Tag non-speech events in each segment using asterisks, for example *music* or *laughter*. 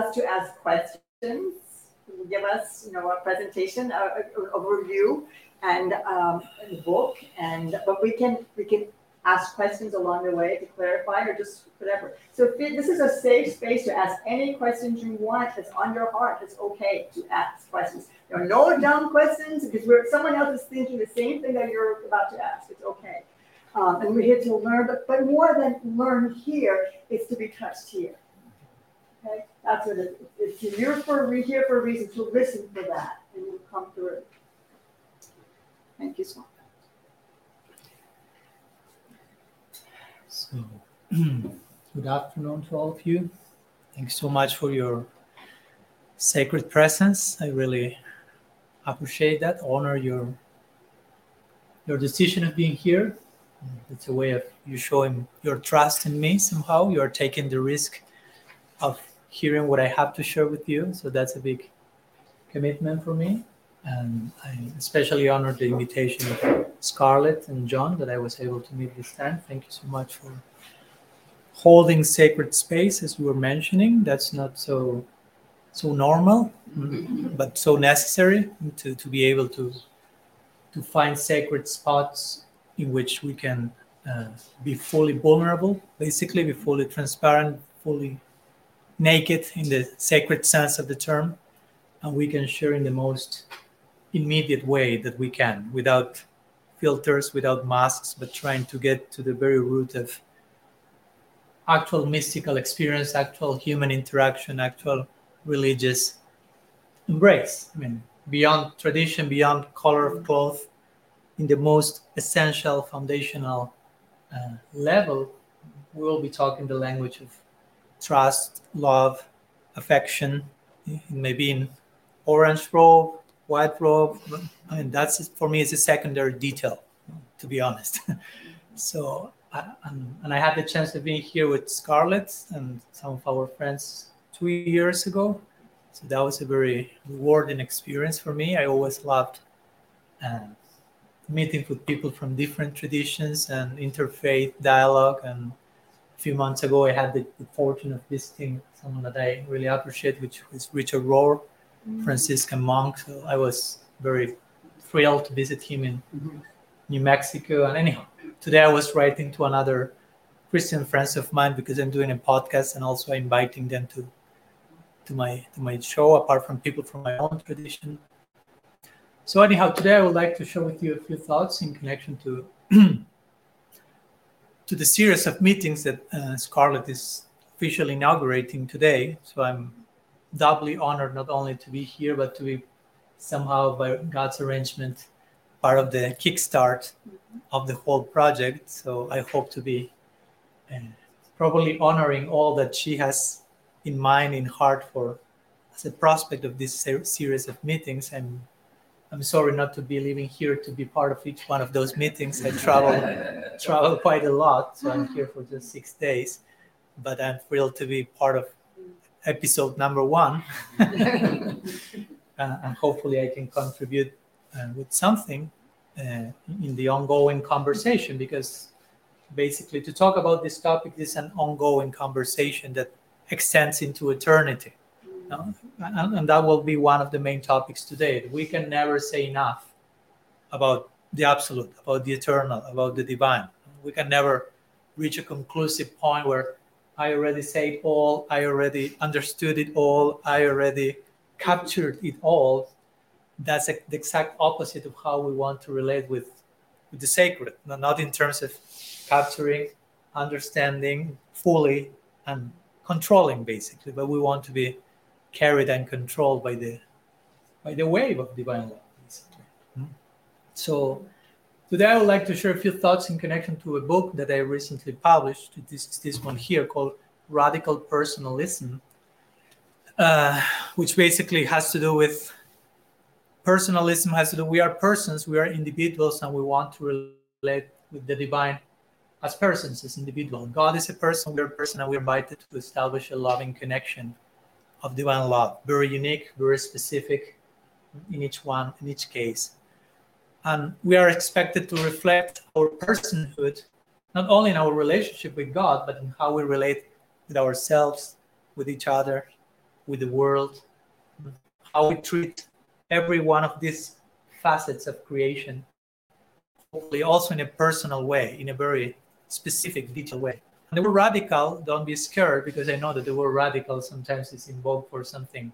us to ask questions. Give us, you know, a presentation, a, a, a review, and um, the book, and but we can we can ask questions along the way to clarify or just whatever. So this is a safe space to ask any questions you want that's on your heart. It's okay to ask questions. There are no dumb questions because we're, someone else is thinking the same thing that you're about to ask. It's okay. Um, and we're here to learn, but, but more than learn here, it's to be touched here. Okay, that's what it is. It's you're for we're here for a reason to listen for that, and you come through. Thank you so much. So, *clears throat* good afternoon to all of you. Thanks so much for your sacred presence. I really appreciate that. Honor your your decision of being here. It's a way of you showing your trust in me somehow. You are taking the risk of hearing what I have to share with you. So that's a big commitment for me. And I especially honor the invitation of Scarlett and John that I was able to meet this time. Thank you so much for holding sacred space, as we were mentioning. That's not so so normal, but so necessary to, to be able to to find sacred spots in which we can uh, be fully vulnerable, basically be fully transparent, fully naked in the sacred sense of the term, and we can share in the most immediate way that we can without filters, without masks, but trying to get to the very root of actual mystical experience, actual human interaction, actual religious embrace. I mean, beyond tradition, beyond color of cloth, in the most essential foundational uh, level, we will be talking the language of trust, love, affection, maybe in orange robe, white robe. I mean, that's for me is a secondary detail, to be honest. *laughs* so, I, and, I had the chance of being here with Scarlett and some of our friends two years ago. So that was a very rewarding experience for me. I always loved uh, meeting with people from different traditions and interfaith dialogue. And few months ago, I had the, the fortune of visiting someone that I really appreciate, which was Richard Rohr mm-hmm. Franciscan monk. So I was very thrilled to visit him in mm-hmm. New Mexico. And anyhow, today I was writing to another Christian friends of mine because I'm doing a podcast and also inviting them to to my to my show apart from people from my own tradition. So anyhow, today I would like to share with you a few thoughts in connection to *clears throat* to the series of meetings that uh, Scarlett is officially inaugurating today. So I'm doubly honored not only to be here, but to be somehow by God's arrangement part of the kickstart of the whole project. So I hope to be uh, probably honoring all that she has in mind, in heart for as a prospect of this ser- series of meetings. And I'm sorry not to be living here to be part of each one of those meetings. I travel *laughs* travel quite a lot, so I'm here for just six days. But I'm thrilled to be part of episode number one. *laughs* uh, and hopefully, I can contribute uh, with something uh, in the ongoing conversation because basically, to talk about this topic is an ongoing conversation that extends into eternity. And, and that will be one of the main topics today. We can never say enough about the absolute, about the eternal, about the divine. We can never reach a conclusive point where I already said all, I already understood it all, I already captured it all. That's a, the exact opposite of how we want to relate with, with the sacred, not in terms of capturing, understanding fully, and controlling basically, but we want to be carried and controlled by the by the wave of divine love. Basically. Hmm? So Today, I would like to share a few thoughts in connection to a book that I recently published. This is this one here called Radical Personalism, uh, which basically has to do with personalism, has to do we are persons, we are individuals, and we want to relate with the divine as persons, as individuals. God is a person, we're a person, and we're invited to establish a loving connection of divine love, very unique, very specific in each one, in each case. And we are expected to reflect our personhood, not only in our relationship with God, but in how we relate with ourselves, with each other, with the world, how we treat every one of these facets of creation, hopefully also in a personal way, in a very specific, detailed way. The word radical, don't be scared because I know that the word radical sometimes is invoked for something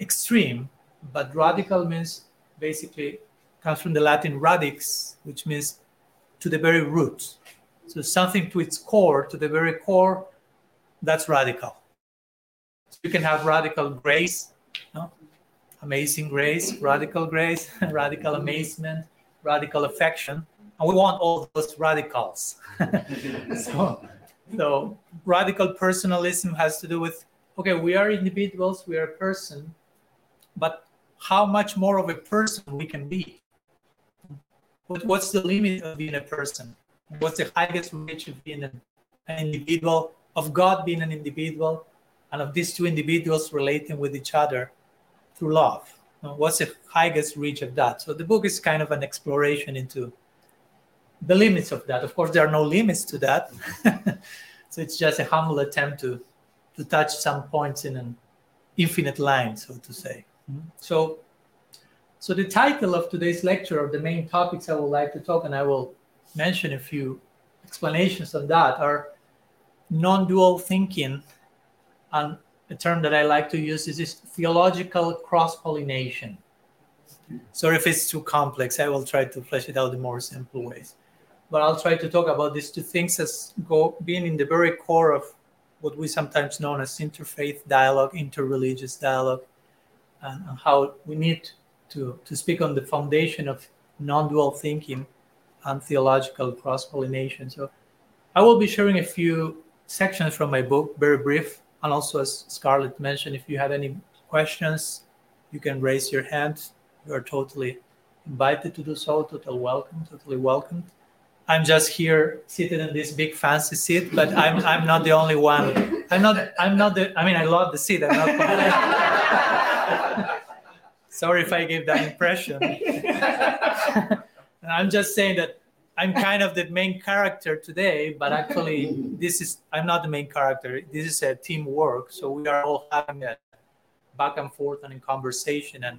extreme, but radical means basically comes from the Latin radix, which means to the very root. So something to its core, to the very core, that's radical. So you can have radical grace, no? amazing grace, radical grace, *laughs* radical amazement, radical affection. And we want all those radicals. *laughs* so, so radical personalism has to do with okay, we are individuals, we are a person, but how much more of a person we can be? What, what's the limit of being a person? What's the highest reach of being an individual, of God being an individual, and of these two individuals relating with each other through love? What's the highest reach of that? So the book is kind of an exploration into the limits of that. Of course, there are no limits to that. *laughs* so it's just a humble attempt to to touch some points in an infinite line, so to say. Mm-hmm. So, so the title of today's lecture, or the main topics I would like to talk, and I will mention a few explanations on that, are non-dual thinking, and a term that I like to use is this theological cross-pollination. Mm-hmm. So if it's too complex, I will try to flesh it out in more simple ways. But I'll try to talk about these two things as go being in the very core of what we sometimes known as interfaith dialogue, interreligious dialogue, and, how we need to, to speak on the foundation of non-dual thinking and theological cross-pollination. So I will be sharing a few sections from my book, very brief, and also as Scarlett mentioned, if you have any questions, you can raise your hand. You are totally invited to do so. totally welcome, totally welcome. I'm just here seated in this big fancy seat, but I'm I'm not the only one. I'm not I'm not the I mean I love the seat. I'm not *laughs* Sorry if I gave that impression. *laughs* I'm just saying that I'm kind of the main character today, but actually this is I'm not the main character. This is a teamwork. So we are all having a back and forth and in conversation and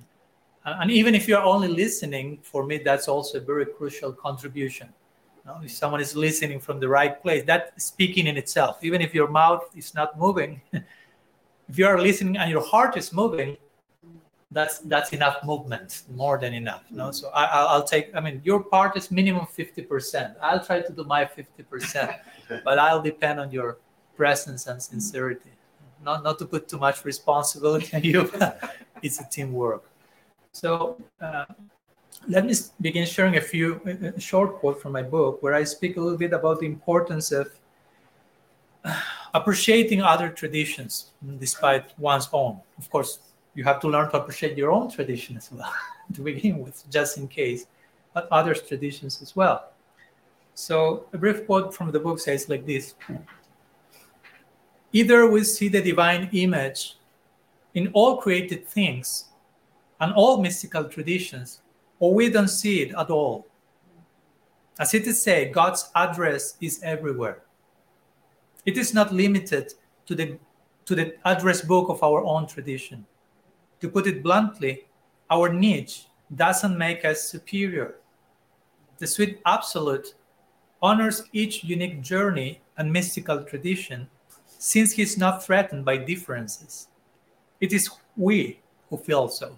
and even if you're only listening, for me that's also a very crucial contribution know, if someone is listening from the right place, that speaking in itself, even if your mouth is not moving, *laughs* if you are listening and your heart is moving, that's that's enough movement, more than enough. No, so I, I'll take. I mean, your part is minimum fifty percent. I'll try to do my fifty percent, *laughs* but I'll depend on your presence and sincerity. Not not to put too much responsibility on you. *laughs* it's a teamwork. So. Uh, let me begin sharing a few a short quote from my book where I speak a little bit about the importance of *sighs* appreciating other traditions despite one's own. Of course, you have to learn to appreciate your own tradition as well *laughs* to begin with, just in case, but others' traditions as well. So, a brief quote from the book says like this Either we see the divine image in all created things and all mystical traditions, or we don't see it at all. As it is said, God's address is everywhere. It is not limited to the, to the address book of our own tradition. To put it bluntly, our niche doesn't make us superior. The sweet absolute honors each unique journey and mystical tradition since he is not threatened by differences. It is we who feel so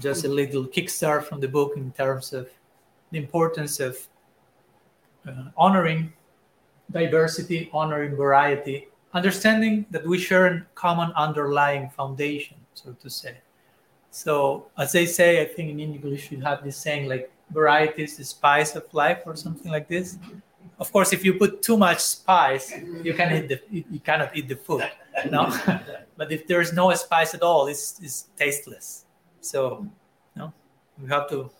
just a little kickstart from the book in terms of the importance of uh, honoring diversity, honoring variety, understanding that we share a common underlying foundation, so to say. So, as they say, I think in English you have this saying like variety is the spice of life or something like this. Of course, if you put too much spice, you can eat the you cannot eat the food. No, *laughs* but if there is no spice at all, it's, it's tasteless. So, you know, we have to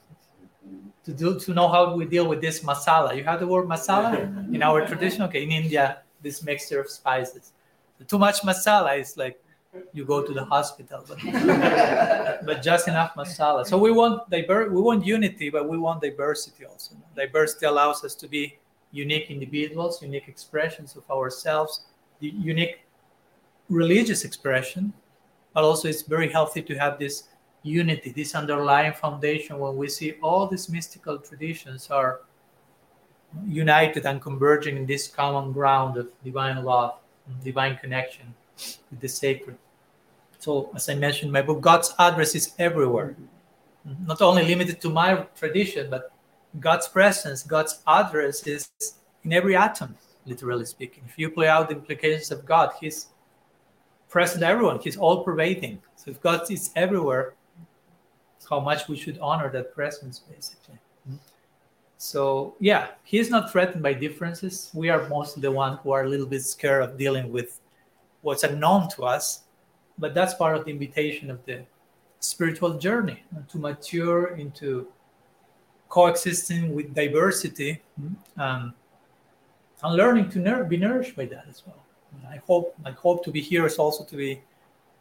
to do to know how we deal with this masala. You have the word masala *laughs* in our tradition. Okay, in India, this mixture of spices. Too much masala is like you go to the hospital, but, *laughs* but just enough masala. So we want diver- we want unity, but we want diversity also. Diversity allows us to be unique individuals, unique expressions of ourselves, the unique religious expression, but also it's very healthy to have this unity, this underlying foundation when we see all these mystical traditions are united and converging in this common ground of divine love, divine connection with the sacred. So, as I mentioned, my book, God's address is everywhere, not only limited to my tradition, but God's presence, God's address is in every atom, literally speaking. If you play out the implications of God, He's present everyone, He's all pervading. So, if God is everywhere, how much we should honor that presence, basically. Hmm? So yeah, he's not threatened by differences. We are mostly the ones who are a little bit scared of dealing with what's unknown to us. But that's part of the invitation of the spiritual journey to mature into coexisting with diversity hmm, um, and learning to be nourished by that as well. I hope my hope to be here is also to be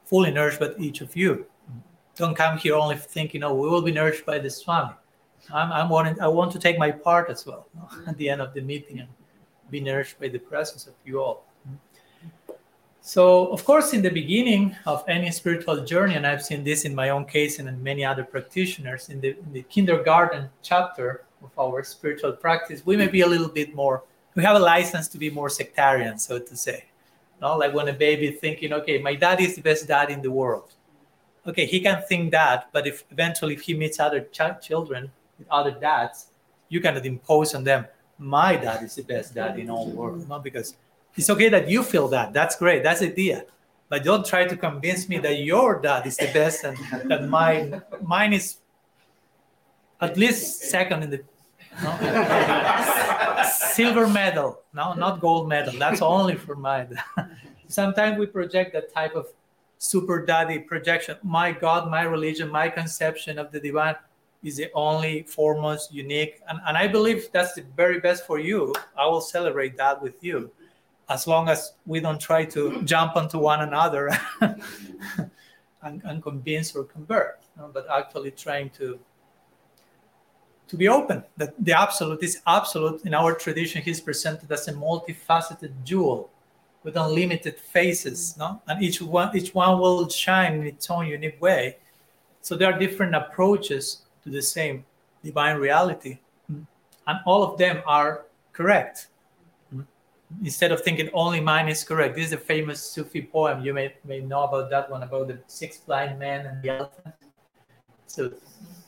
fully nourished by each of you. Hmm. Don't come here only thinking, oh, we will be nourished by this family. I'm, I'm wanting, I want to take my part as well *laughs* at the end of the meeting and be nourished by the presence of you all. So, of course, in the beginning of any spiritual journey, and I've seen this in my own case and in many other practitioners, in the, in the kindergarten chapter of our spiritual practice, we may be a little bit more, we have a license to be more sectarian, so to say. You No? Like when a baby thinking, okay, my dad is the best dad in the world. Okay, he can think that, but if eventually if he meets other ch- children, with other dads, you cannot impose on them, my dad is the best dad in all the world. No, because it's okay that you feel that. That's great. That's the idea. But don't try to convince me that your dad is the best and that mine mine is at least second in the no? *laughs* silver medal. No, not gold medal. That's only for mine. *laughs* Sometimes we project that type of super daddy projection. My God, my religion, my conception of the divine is the only foremost unique and, and i believe that's the very best for you. I will celebrate that with you as long as we don't try to jump onto one another *laughs* and, and, convince or convert you know, but actually trying to to be open. That the absolute is absolute. In our tradition he's presented as a multifaceted jewel with unlimited faces no? and each one each one will shine in its own unique way so there are different approaches to the same divine reality. Mm-hmm. And all of them are correct. Mm-hmm. Instead of thinking only mine is correct. This is a famous Sufi poem. You may, may know about that one, about the six blind men and the elephant. So,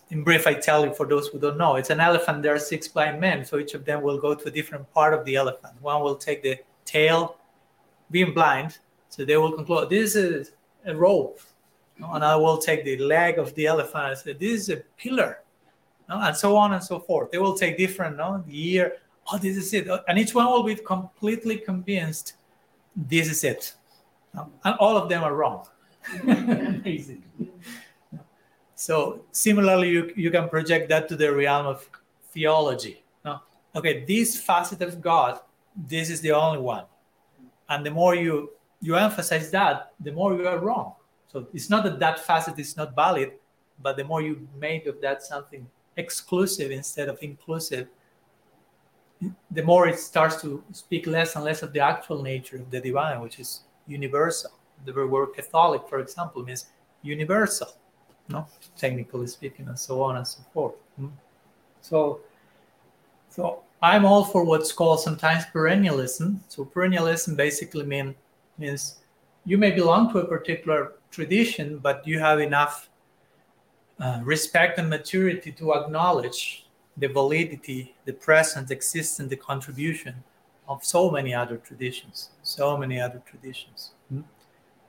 in brief, I tell you for those who don't know, it's an elephant. There are six blind men. So each of them will go to a different part of the elephant. One will take the tail, being blind. So they will conclude this is a rope and I will take the leg of the elephant and say, this is a pillar, no? and so on and so forth. They will take different, no, the ear, oh, this is it. And each one will be completely convinced this is it. No? And all of them are wrong. *laughs* Amazing. So similarly, you, you can project that to the realm of theology. No? Okay, this facet of God, this is the only one. And the more you you emphasize that, the more you are wrong. So it's not that that facet is not valid, but the more you make of that something exclusive instead of inclusive, the more it starts to speak less and less of the actual nature of the divine, which is universal. The word Catholic, for example, means universal, no, technically speaking, and so on and so forth. Hmm? So, so I'm all for what's called sometimes perennialism. So perennialism basically mean, means you may belong to a particular tradition, but you have enough uh, respect and maturity to acknowledge the validity, the presence, existence, the contribution of so many other traditions, so many other traditions. Mm-hmm.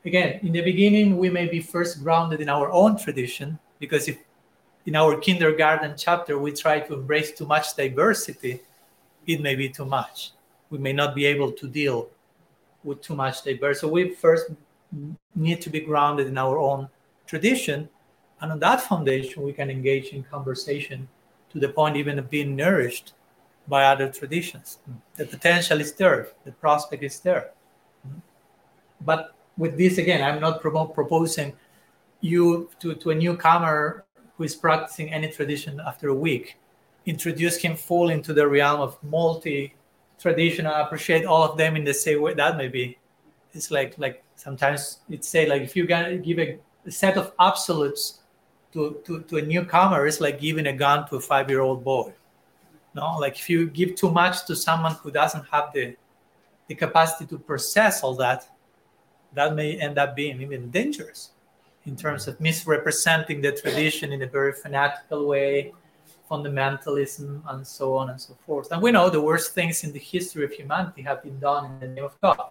Again, in the beginning, we may be first grounded in our own tradition, because if in our kindergarten chapter we try to embrace too much diversity, it may be too much. We may not be able to deal with too much diversity. So we first need to be grounded in our own tradition. And on that foundation, we can engage in conversation to the point even of being nourished by other traditions. The potential is there, the prospect is there. But with this, again, I'm not pro- proposing you to, to a newcomer who is practicing any tradition after a week. Introduce him full into the realm of multi tradition and appreciate all of them in the same way. That may be, it's like like sometimes it's say like if you give a, set of absolutes to, to, to a newcomer, it's like giving a gun to a five year old boy. No, like if you give too much to someone who doesn't have the the capacity to process all that, that may end up being even dangerous in terms of misrepresenting the tradition in a very fanatical way, fundamentalism, and so on and so forth. And we know the worst things in the history of humanity have been done in the name of God.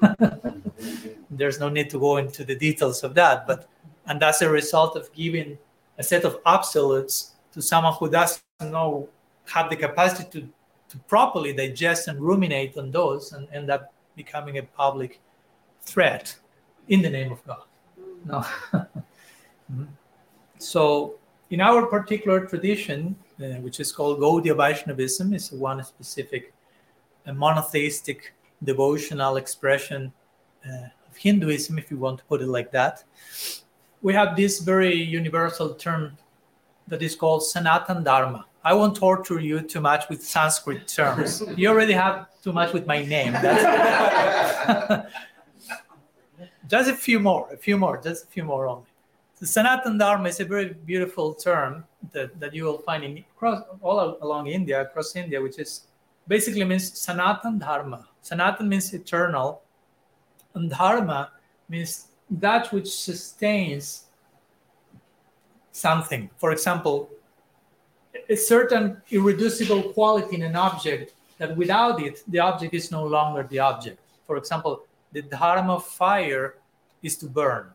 *laughs* There's no need to go into the details of that, but and that's a result of giving a set of absolutes to someone who doesn't know have the capacity to, to properly digest and ruminate on those and end up becoming a public threat in the name of God. No. *laughs* Mm-hmm. so, in our particular tradition, uh, which is called Gaudiya Vaishnavism, is one specific a monotheistic devotional expression uh, of Hinduism, if you want to put it like that. We have this very universal term that is called Sanatan Dharma. I won't torture you too much with Sanskrit terms. *laughs* you already have too much with my name. *laughs* *laughs* just a few more, a few more, just a few more only. The Sanatan Dharma is a very beautiful term that, that you will find in across, all along India, across India, which is basically means Sanatan Dharma. Sanatan means eternal, and Dharma means that which sustains something. For example, a certain irreducible quality in an object that without it, the object is no longer the object. For example, the dharma of fire is to burn.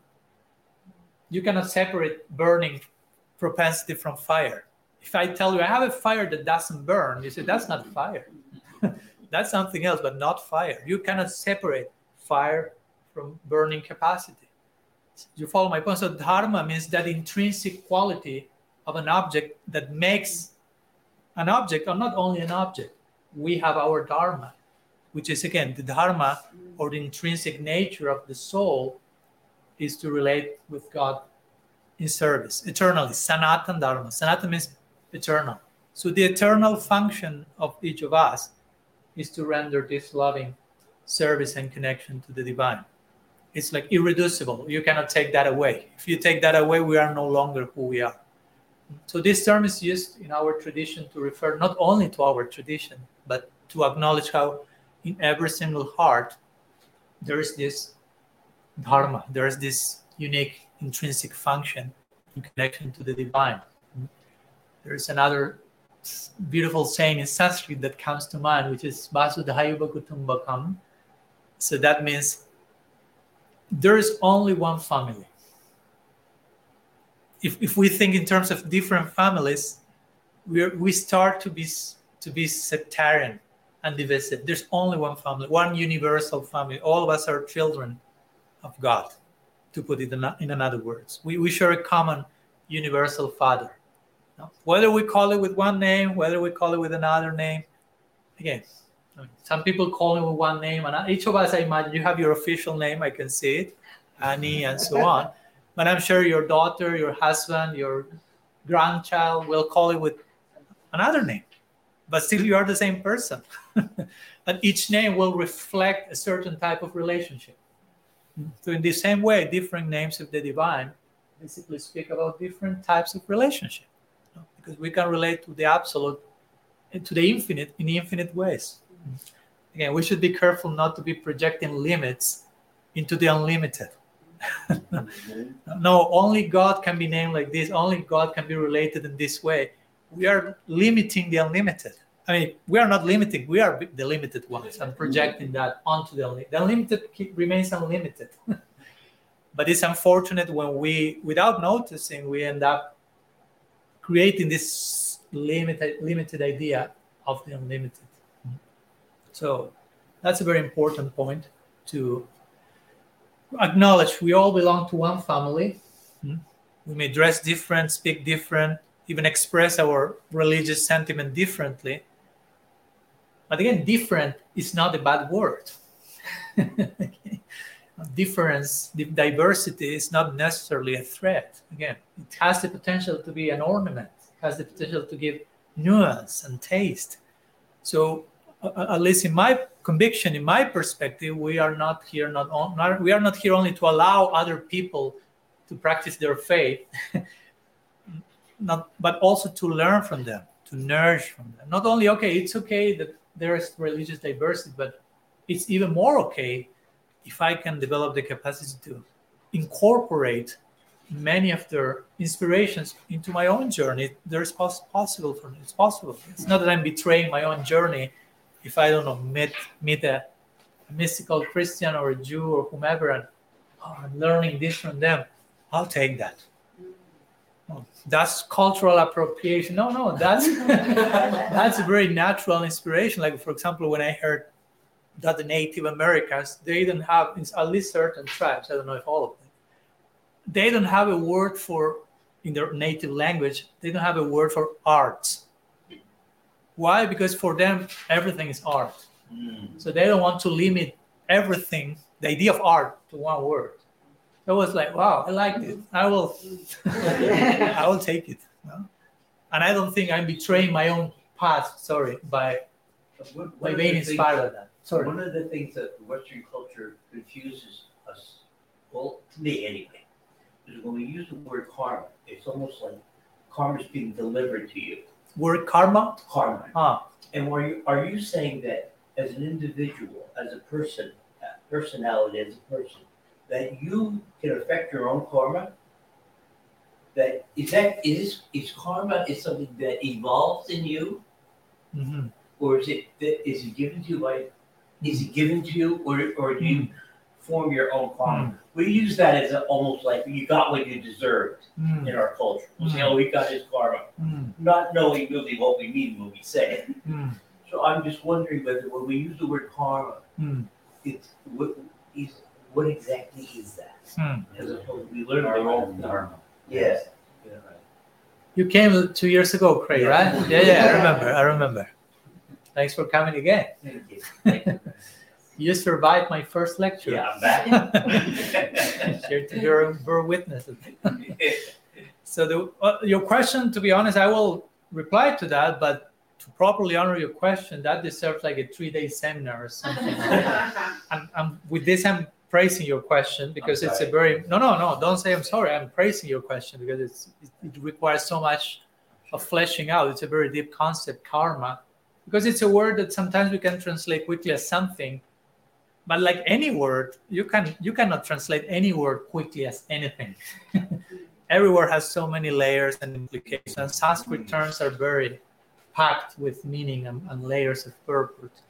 You cannot separate burning propensity from fire. If I tell you I have a fire that doesn't burn, you say that's not fire. *laughs* that's something else, but not fire. You cannot separate fire from burning capacity. You follow my point? So dharma means that intrinsic quality of an object that makes an object, or not only an object. We have our dharma, which is again the dharma or the intrinsic nature of the soul is to relate with God in service eternally. Sanatan Dharma. Sanatan means eternal. So the eternal function of each of us is to render this loving service and connection to the divine. It's like irreducible. You cannot take that away. If you take that away, we are no longer who we are. So this term is used in our tradition to refer not only to our tradition, but to acknowledge how in every single heart there is this dharma, there is this unique intrinsic function in connection to the divine. There is another beautiful saying in Sanskrit that comes to mind, which is Vasudhaiva Kutumbakam. So that means there is only one family. If, if we think in terms of different families, we we start to be to be sectarian and divisive. There's only one family, one universal family. All of us are children of God, to put it in, in another words. We, we share a common universal Father. Whether we call it with one name, whether we call it with another name, again, some people call it with one name, and each of us, I imagine, you have your official name. I can see it, Annie, and so *laughs* on. But I'm sure your daughter, your husband, your grandchild will call it with another name, but still you are the same person. *laughs* and each name will reflect a certain type of relationship. So, in the same way, different names of the divine basically speak about different types of relationship because we can relate to the absolute and to the infinite in infinite ways. Again, we should be careful not to be projecting limits into the unlimited. *laughs* no, only God can be named like this. Only God can be related in this way. We are limiting the unlimited. I mean, we are not limiting. We are the limited ones. I'm projecting that onto the unlimited. The unlimited remains unlimited. *laughs* but it's unfortunate when we, without noticing, we end up creating this limited limited idea of the unlimited. So that's a very important point to acknowledge we all belong to one family. Hmm? We may dress different, speak different, even express our religious sentiment differently. But again, different is not a bad word. *laughs* Difference, diversity is not necessarily a threat. Again, it has the potential to be an ornament, it has the potential to give nuance and taste. So at least in my conviction, in my perspective, we are not here not, on, not we are not here only to allow other people to practice their faith, *laughs* not but also to learn from them, to nourish from them. Not only okay, it's okay that there is religious diversity, but it's even more okay if I can develop the capacity to incorporate many of their inspirations into my own journey. There's poss- possible for me. It's possible. It's not that I'm betraying my own journey if I don't know meet meet a, mystical Christian or a Jew or whomever, and oh, I'm learning this from them. I'll take that. Oh, that's cultural appropriation. No, no, that's *laughs* that's a very natural inspiration. Like for example, when I heard that the Native Americans they don't have at least certain tribes. I don't know if all of them. They don't have a word for in their native language. They don't have a word for arts why? Because for them, everything is art. Mm. So they don't want to limit everything, the idea of art, to one word. It was like, wow, I liked it. I will, *laughs* I will take it. And I don't think I'm betraying my own past. Sorry, by by being inspired by that. Sorry. One of the things that Western culture confuses us, well, to me anyway, is when we use the word karma, it's almost like karma is being delivered to you word karma? Karma. Ah. And are you, are you saying that as an individual, as a person, personality, as a person, that you can affect your own karma? That is that is is karma is something that evolves in you, mm-hmm. or is it that is it given to you by is it given to you, or or do you mm form your own karma. Mm. We use that as a, almost like you got what you deserved mm. in our culture. We say, oh, he got his karma, mm. not knowing really what we mean when we say it. Hmm. So I'm just wondering whether when we use the word karma, hmm. it's what is what exactly is that? Hmm. As opposed, we learned our wrong dharma. Yes. Yeah, right. You came two years ago, Craig, yeah. right? Yeah, yeah, I remember. I remember. Thanks for coming again. Thank you. Thank *laughs* you. You survived my first lecture. Yeah, I'm back. *laughs* Here to bear, bear witness. *laughs* so the, uh, your question, to be honest, I will reply to that, but to properly honor your question, that deserves like a three-day seminar or something. and, and with this, I'm praising your question because it's a very no, no, no. Don't say I'm sorry. I'm praising your question because it's it requires so much of fleshing out. It's a very deep concept, karma, because it's a word that sometimes we can translate quickly as something but like any word you can you cannot translate any word quickly as anything *laughs* every word has so many layers and implications sanskrit hmm. terms are very packed with meaning and, and layers of purpose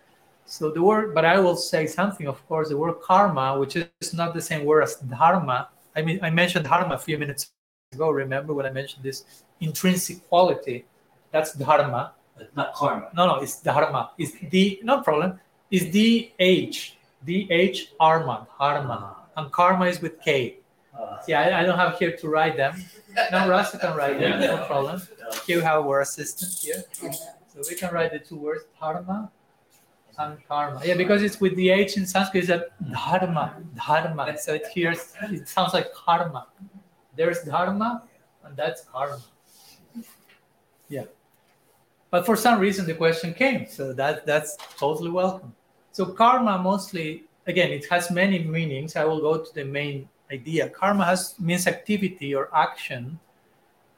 so the word but i will say something of course the word karma which is not the same word as dharma i mean i mentioned dharma a few minutes ago remember when i mentioned this intrinsic quality that's dharma but not karma no no it's dharma it's the no problem it's the age D-H Armand, Harman. Ah. And Karma is with K. Ah. See, I, I don't have here to write them. No, Rasta can write them, no problem. Here we have our assistant here. So we can write the two words, Dharma Yeah, because it's with the H in Sanskrit, it's a Dharma, Dharma. So it hears, it sounds like Karma. There's Dharma, and that's Karma. Yeah. But for some reason, the question came. So that that's totally welcome. So karma mostly, again, it has many meanings. I will go to the main idea. Karma has means activity or action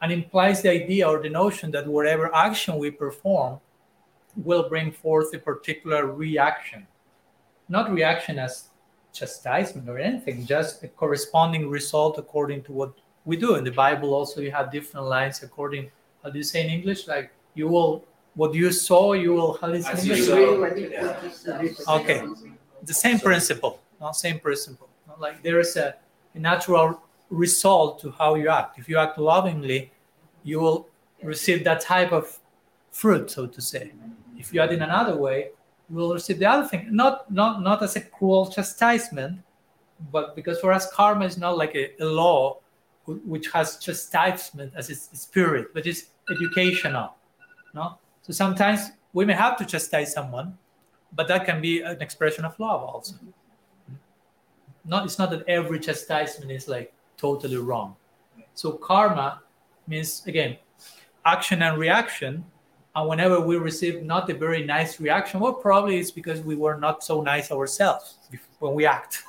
and implies the idea or the notion that whatever action we perform will bring forth a particular reaction. Not reaction as chastisement or anything, just a corresponding result according to what we do. In the Bible also you have different lines according how do you say in English? Like you will what you saw, you will have this Okay, the same principle, not same principle. Like there is a, a natural result to how you act. If you act lovingly, you will receive that type of fruit, so to say. If you act in another way, will receive the other thing. Not not not as a cruel chastisement, but because for us karma is not like a, a law which has chastisement as its spirit, but it's educational. No, so sometimes we may have to chastise someone, but that can be an expression of love also. Not, it's not that every chastisement is like totally wrong. So karma means again action and reaction, And whenever we receive not a very nice reaction, well, probably it's because we were not so nice ourselves when we act.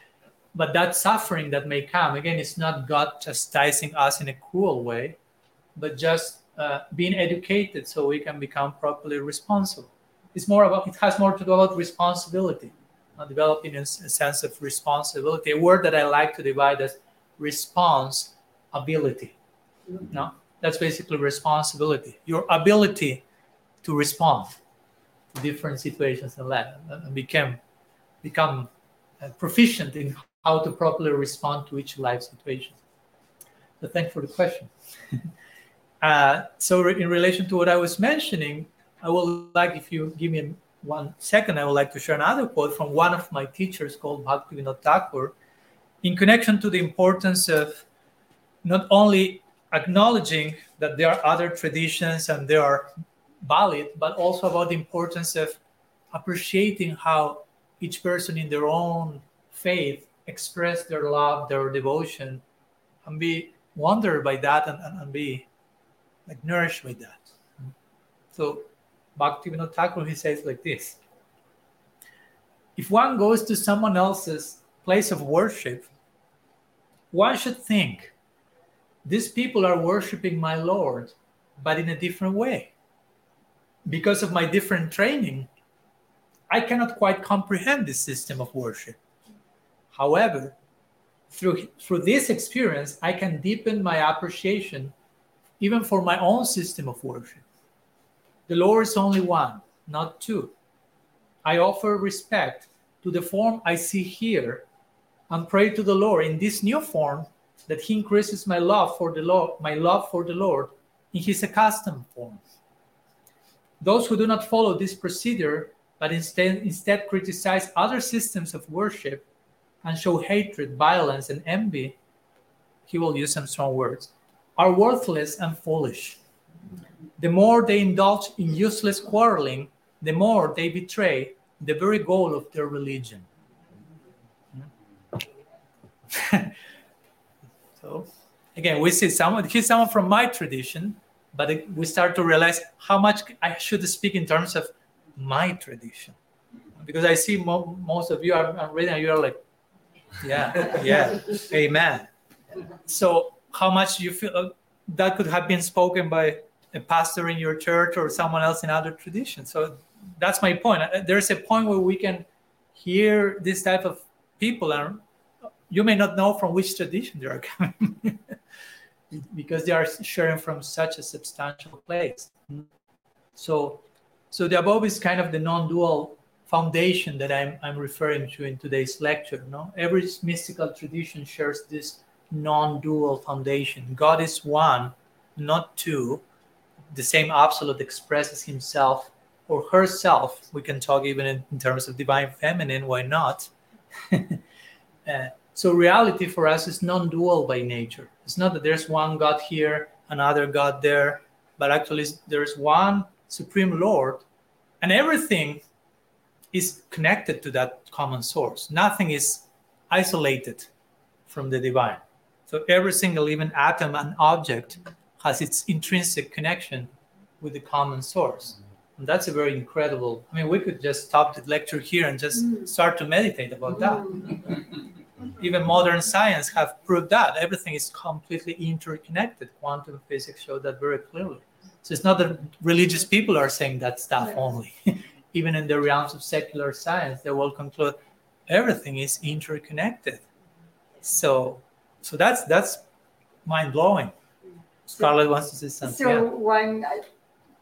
*laughs* but that suffering that may come, again, it's not God chastising us in a cruel way, but just uh, being educated so we can become properly responsible. It's more about, it has more to do about responsibility, uh, developing a, a sense of responsibility, a word that I like to divide as response ability. No, that's basically responsibility. Your ability to respond to different situations in life and become become uh, proficient in how to properly respond to each life situation. So thanks for the question. *laughs* uh, so in relation to what I was mentioning, I would like if you give me one second, I would like to share another quote from one of my teachers called Bhaktivinoda Thakur in connection to the importance of not only acknowledging that there are other traditions and they are valid, but also about the importance of appreciating how each person in their own faith express their love, their devotion, and be wondered by that and, and, and be like nourished by that. So Bhaktivinoda Thakur he says like this: If one goes to someone else's place of worship, one should think these people are worshiping my Lord, but in a different way. Because of my different training, I cannot quite comprehend this system of worship. However, through, through this experience, I can deepen my appreciation even for my own system of worship. The Lord is only one, not two. I offer respect to the form I see here and pray to the Lord in this new form that he increases my love for the Lord, my love for the Lord in his accustomed form. Those who do not follow this procedure, but instead, instead criticize other systems of worship and show hatred, violence, and envy, he will use some strong words, are worthless and foolish. The more they indulge in useless quarreling, the more they betray the very goal of their religion. Hmm? *laughs* So again, we see someone, he's someone from my tradition, but we start to realize how much I should speak in terms of my tradition. Because I see mo- most of you are, are reading and you're like, yeah, yeah, *laughs* amen. So how much you feel uh, that could have been spoken by a pastor in your church or someone else in other traditions. So that's my point. Uh, there's a point where we can hear this type of people and you may not know from which tradition they are *laughs* coming because they are sharing from such a substantial place. So so the above is kind of the non-dual foundation that i'm, I'm referring to in today's lecture no? Every mystical tradition shares this non-dual foundation. God is one not two. The same absolute expresses himself or herself. We can talk even in, in terms of divine feminine why not? *laughs* Uh, so reality for us is non-dual by nature. It's not that there's one God here, another God there, but actually there's one supreme Lord, and everything is connected to that common source. Nothing is isolated from the divine. So every single even atom and object has its intrinsic connection with the common source. And that's a very incredible. I mean, we could just stop the lecture here and just mm. start to meditate about that. *laughs* Even modern science have proved that everything is completely interconnected. Quantum physics showed that very clearly. So it's not that religious people are saying that stuff only. *laughs* even in the realms of secular science, they will conclude everything is interconnected. So, so that's that's mind blowing. Scarlett wants to say something. So yeah. one,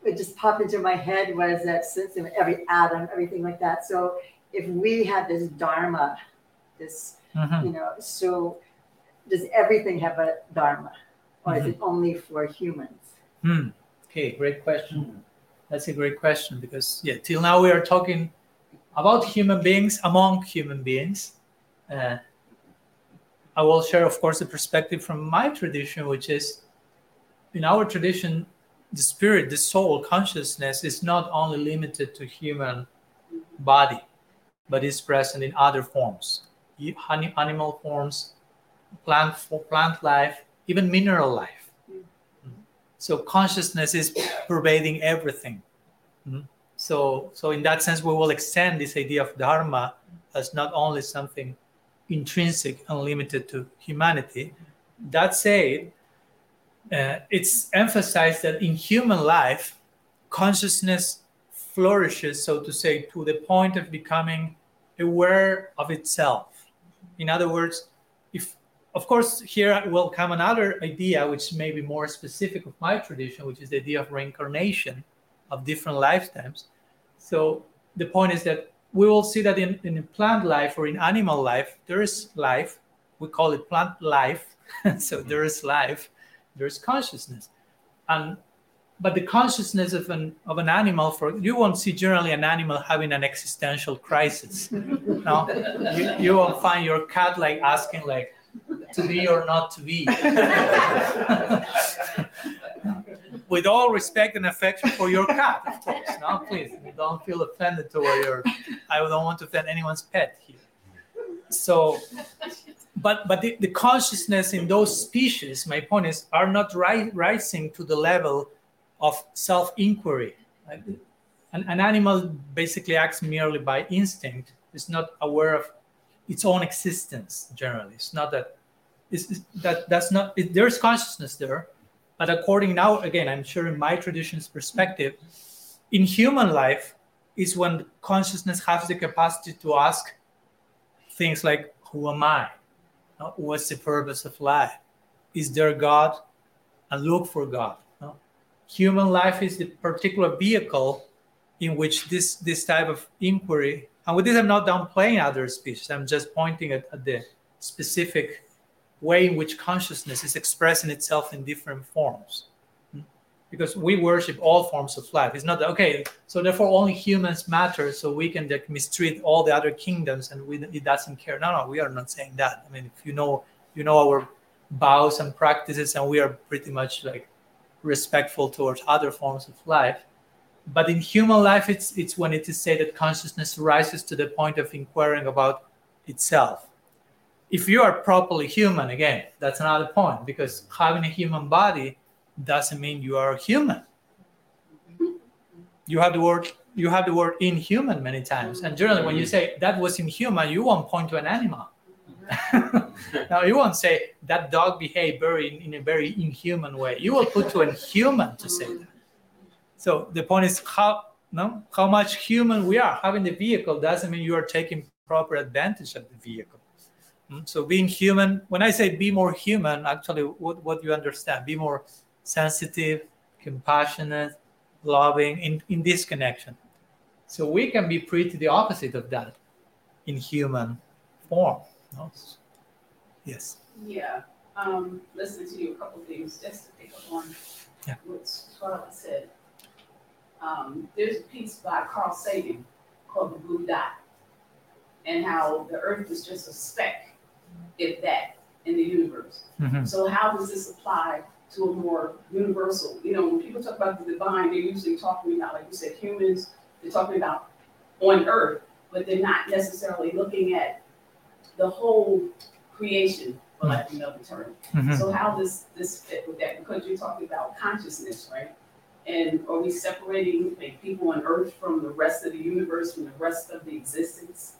it just popped into my head was that since every atom, everything like that. So if we had this dharma, this Mm-hmm. You know, so does everything have a dharma, or mm-hmm. is it only for humans? Hmm. Okay, great question. Mm-hmm. That's a great question because yeah, till now we are talking about human beings among human beings. Uh, I will share, of course, a perspective from my tradition, which is in our tradition, the spirit, the soul, consciousness is not only limited to human body, but is present in other forms animal forms, plant for plant life, even mineral life. So consciousness is pervading everything. Mm-hmm. So, so in that sense, we will extend this idea of dharma as not only something intrinsic and limited to humanity. That said, uh, it's emphasized that in human life, consciousness flourishes, so to say, to the point of becoming aware of itself. In other words, if of course here will come another idea which may be more specific of my tradition, which is the idea of reincarnation of different lifetimes. So the point is that we will see that in, in plant life or in animal life, there is life. We call it plant life. *laughs* so mm-hmm. there is life, there is consciousness. And but the consciousness of an of an animal for you won't see generally an animal having an existential crisis. no, you, you won't find your cat like asking like to be or not to be. *laughs* With all respect and affection for your cat, of course. No, please don't feel offended toward your. I don't want to offend anyone's pet here. So, but but the, the consciousness in those species, my point is, are not ri- rising to the level of self inquiry. An, an animal basically acts merely by instinct, it's not aware of its own existence generally. It's not that. It's, that that's not it, there's consciousness there but according now again i'm sure in my tradition's perspective in human life is when consciousness has the capacity to ask things like who am i what's the purpose of life is there god and look for god human life is the particular vehicle in which this this type of inquiry and with this i'm not downplaying other species i'm just pointing at, at the specific way in which consciousness is expressing itself in different forms. Because we worship all forms of life. It's not that, okay so therefore only humans matter so we can like, mistreat all the other kingdoms and we, it doesn't care. No no we are not saying that. I mean if you know you know our vows and practices and we are pretty much like respectful towards other forms of life. But in human life, it's, it's when it is said that consciousness rises to the point of inquiring about itself. If you are properly human, again, that's another point because having a human body doesn't mean you are human. You have the word you have the word inhuman many times, and generally, when you say that was inhuman, you won't point to an animal *laughs* now you won't say that dog behaved very in a very inhuman way. You will put to a human to say that. So the point is how no how much human we are. Having the vehicle doesn't mean you are taking proper advantage of the vehicle. Hmm? So being human, when I say be more human, actually what, what you understand, be more sensitive, compassionate, loving in, in this connection. So we can be pretty the opposite of that in human form. No? Yes. Yeah, um, listening to you, a couple things, just to pick up on Yeah. what Scarlett said. Um, there's a piece by Carl Sagan called The Blue Dot, and how the Earth is just a speck, if that, in the universe. Mhm. So how does this apply to a more universal, you know, when people talk about the divine, they're usually talking about, like you said, humans, they're talking about on Earth, but they're not necessarily looking at the whole creation, for lack of another term. Mhm. So how does this fit with that? Because you're talking about consciousness, right? And are we separating like people on Earth from the rest of the universe, from the rest of the existence?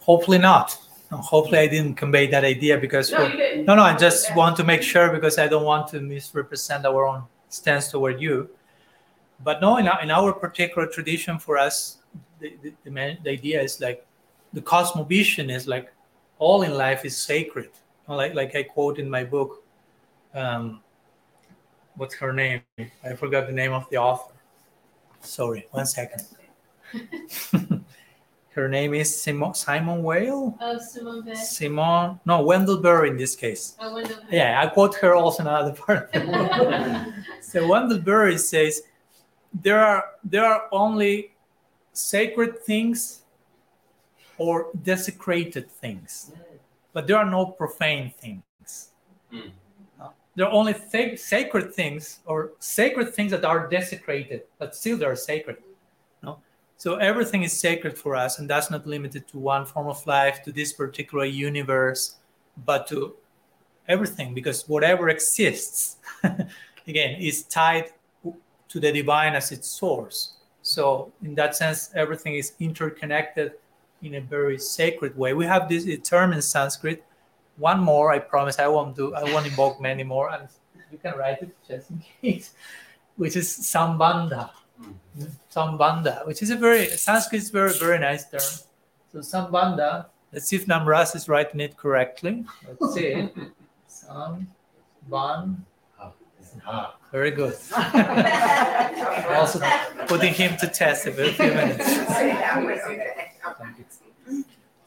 Hopefully not. Hopefully I didn't convey that idea because No, you didn't. no, no. I just want to make sure because I don't want to misrepresent our own stance toward you. But no, in our, in our particular tradition, for us, the, the, the, the idea is like the cosmovision is like all in life is sacred. Like like I quote in my book, um, what's her name? I forgot the name of the author. Sorry, one second. *laughs* her name is Simon Simon Whale. Oh, Simone Weil. Simon, no, Wendell Berry in this case. Oh, Wendell. Yeah, I quote her also in another part. *laughs* so Wendell Berry says there are there are only sacred things or desecrated things, but there are no profane things. Hmm. Uh, There are only sa- sacred things or sacred things that are desecrated, but still they are sacred. No? So everything is sacred for us, and that's not limited to one form of life, to this particular universe, but to everything, because whatever exists *laughs* again, is tied to the divine as its source. So, in that sense, everything is interconnected in a very sacred way. We have this term in Sanskrit. One more, I promise. I won't do. I won't invoke many more, and you can write it just in *laughs* case. Which is sambandha. Mm-hmm. Sambandha, which is a very Sanskrit is very very nice term. So sambandha. Let's see if Namras is writing it correctly. Let's see. *laughs* Sambandha. Very good. *laughs* also putting him to test a few minutes.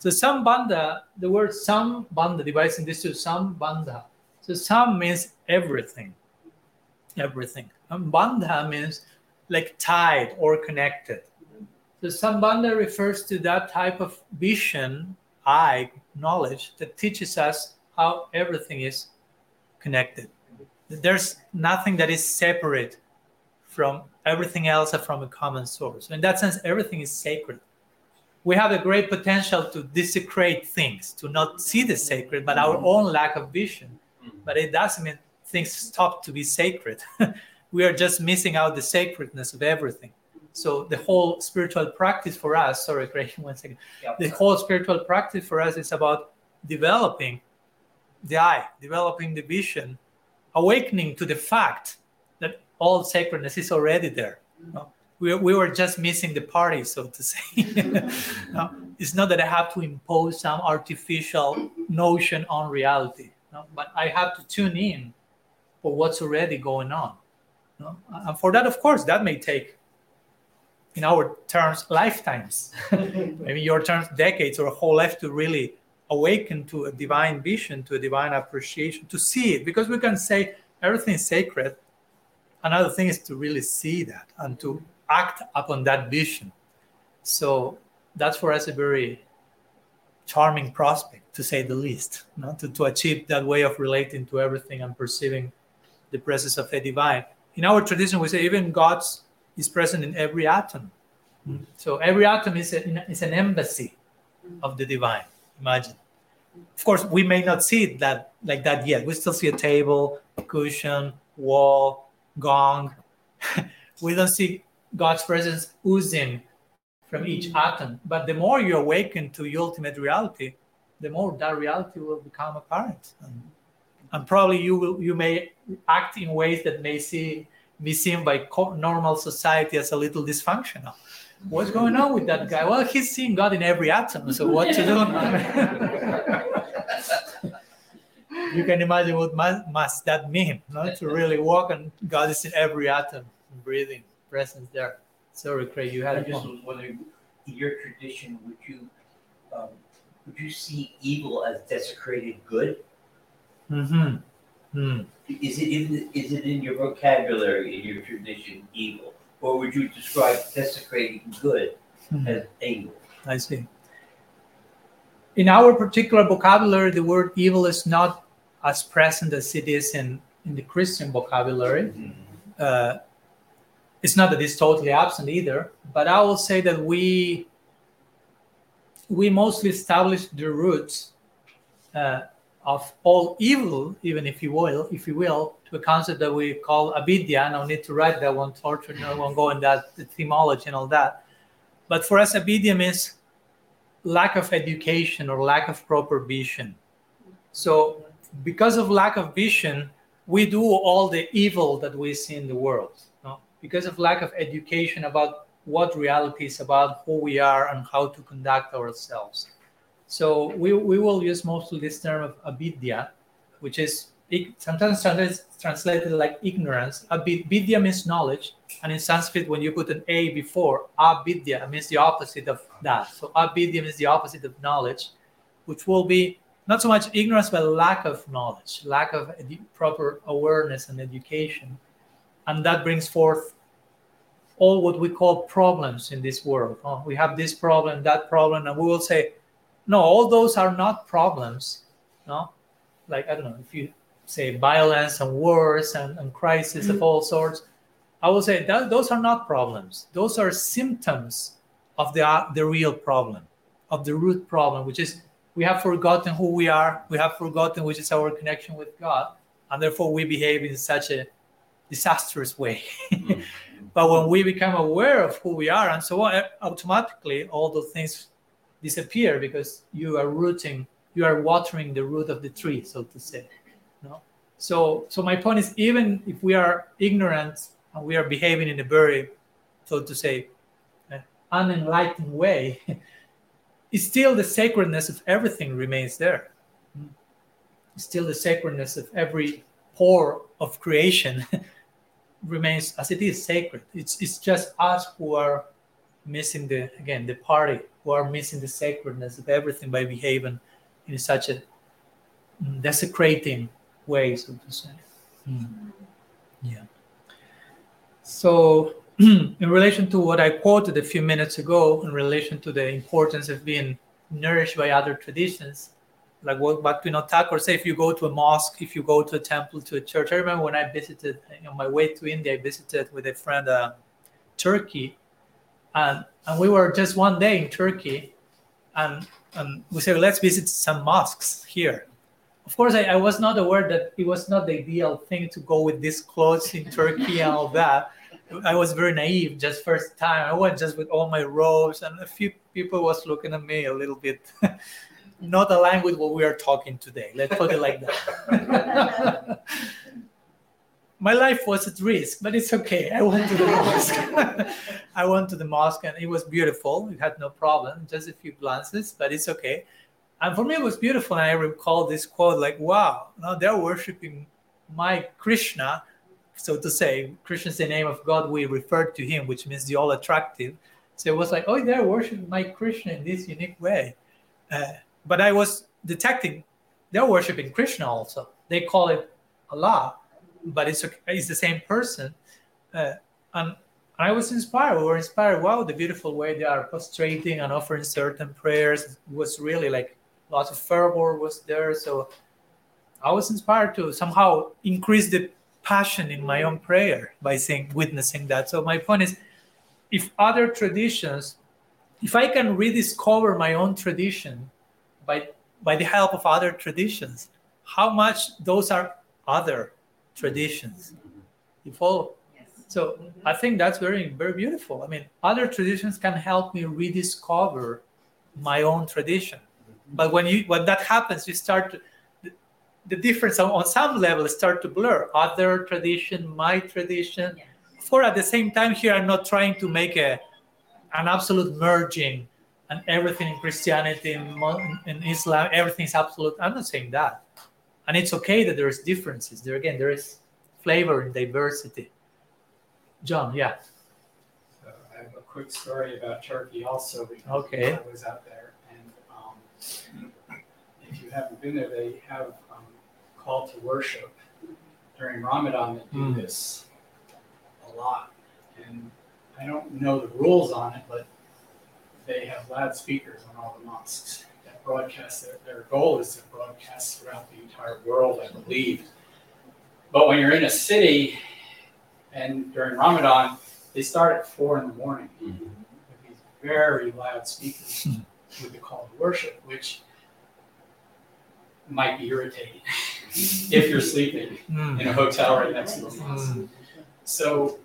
So sambandha, the word sambandha divides into two, sambandha. So sam means everything. Everything. And bandha means like tied or connected. So sambandha refers to that type of vision, eye, knowledge that teaches us how everything is connected there's nothing that is separate from everything else from a common source. In that sense, everything is sacred. We have a great potential to desecrate things, to not see the sacred, but our mm-hmm. own lack of vision. Mm-hmm. But it doesn't mean things stop to be sacred. *laughs* we are just missing out the sacredness of everything. So the whole spiritual practice for us, sorry, Craig, *laughs* one second. Yep. The whole spiritual practice for us is about developing the eye, developing the vision, awakening to the fact that all sacredness is already there. Mm-hmm. No? We, we were just missing the party, so to say. *laughs* no? It's not that I have to impose some artificial notion on reality, no? but I have to tune in for what's already going on. No? And for that, of course, that may take, in our terms, lifetimes. *laughs* Maybe your terms, decades or a whole life to really awaken to a divine vision, to a divine appreciation, to see it. Because we can say everything is sacred. Another thing is to really see that and to act upon that vision. So that's for us a very charming prospect, to say the least, you know, to, to achieve that way of relating to everything and perceiving the presence of a divine. In our tradition, we say even God is present in every atom. Hmm. So every atom is, a, is an embassy of the divine imagine. Of course, we may not see it that like that yet. We still see a table, cushion, wall, gong. *laughs* we don't see God's presence oozing from each atom. But the more you awaken to your ultimate reality, the more that reality will become apparent. And, and probably you will you may act in ways that may see be seen by normal society as a little dysfunctional what's going on with that guy? Well, he's seeing God in every atom. So what to do? *laughs* you can imagine what must, must that mean, not to really walk and God is in every atom, breathing, presence there. Sorry, Craig, you had. I just was wondering, in your tradition, would you um, would you see evil as desecrated good? Mm-hmm. Mm. Is it in is it in your vocabulary in your tradition evil? or would you describe desecrating good mm-hmm. as evil? I see. In our particular vocabulary, the word evil is not as present as it is in, in the Christian vocabulary. Mm-hmm. Uh, it's not that it's totally absent either, but I will say that we we mostly establish the roots uh, of all evil, even if you will, if you will, to a concept that we call avidya. No need to write that one, torture, no one go in that etymology and all that. But for us, avidya means lack of education or lack of proper vision. So, because of lack of vision, we do all the evil that we see in the world. Because of lack of education about what reality is about, who we are, and how to conduct ourselves. So we, we will use mostly this term of vidya, which is sometimes translated like ignorance. Vidya means knowledge, and in Sanskrit, when you put an a before avidya, means the opposite of that. So avidya means the opposite of knowledge, which will be not so much ignorance, but lack of knowledge, lack of proper awareness and education, and that brings forth all what we call problems in this world. Oh, we have this problem, that problem, and we will say, no, all those are not problems. No, like I don't know if you say violence and wars and, and crisis mm-hmm. of all sorts. I will say that those are not problems. Those are symptoms of the uh, the real problem, of the root problem, which is we have forgotten who we are. We have forgotten which is our connection with God, and therefore we behave in such a disastrous way. *laughs* but when we become aware of who we are and so on, automatically all those things disappear because you are rooting, you are watering the root of the tree, so to say. No? So, so my point is, even if we are ignorant and we are behaving in a very, so to say, uh, unenlightened way, *laughs* it's still the sacredness of everything remains there. Still, the sacredness of every pore of creation *laughs* remains as it is sacred. It's it's just us who are missing the again the party who are missing the sacredness of everything by behaving in such a desecrating way, so to say. Mm. Yeah. So, *clears throat* in relation to what I quoted a few minutes ago, in relation to the importance of being nourished by other traditions, like what Bhaktivinoda Thakur say, if you go to a mosque, if you go to a temple, to a church. I remember when I visited on my way to India, I visited with a friend uh, Turkey, and and we were just one day in Turkey, and and we said let's visit some mosques here. Of course, I, I was not aware that it was not the ideal thing to go with these clothes in Turkey and all that. I was very naive just first time. I went just with all my robes, and a few people was looking at me a little bit *laughs* not aligned with what we are talking today. Let's put it like that. My life was at risk, but it's okay. I went to the mosque. *laughs* I went to the mosque and it was beautiful. It had no problem, just a few glances, but it's okay. And for me, it was beautiful. And I recall this quote like, wow, now they're worshiping my Krishna, so to say. Krishna is the name of God. We refer to him, which means the all attractive. So it was like, oh, they're worshiping my Krishna in this unique way. Uh, but I was detecting they're worshiping Krishna also. They call it Allah, but it's it's the same person. Uh, and I was inspired. We were inspired. Wow, the beautiful way they are prostrating and offering certain prayers it was really like lots of fervor was there. So I was inspired to somehow increase the passion in my own prayer by saying witnessing that. So my point is, if other traditions, if I can rediscover my own tradition by by the help of other traditions how much those are other traditions? You follow? Yes. so i think that's very very beautiful. I mean other traditions can help me rediscover my own tradition. But when you when that happens you start to the, the difference on, on, some level start to blur. Other tradition my tradition. Yes. for at the same time here i'm not trying to make a an absolute merging and everything in Christianity and in Islam, everything is absolute. I'm not saying that. And it's okay that there's differences. There again, there is flavor in diversity. John, yeah. So I have a quick story about Turkey also because okay. I was out there. And um, if you haven't been there, they have um, call to worship during Ramadan that do mm. this a lot. And I don't know the rules on it, but they have loudspeakers on all the mosques that broadcast. Their, their goal is to broadcast throughout the entire world, I believe. But when you're in a city and during Ramadan, they start at four in the morning mm-hmm. with these very loud speakers with the call to worship, which might be irritating *laughs* if you're sleeping mm. in a hotel right next to a mosque. Mm. So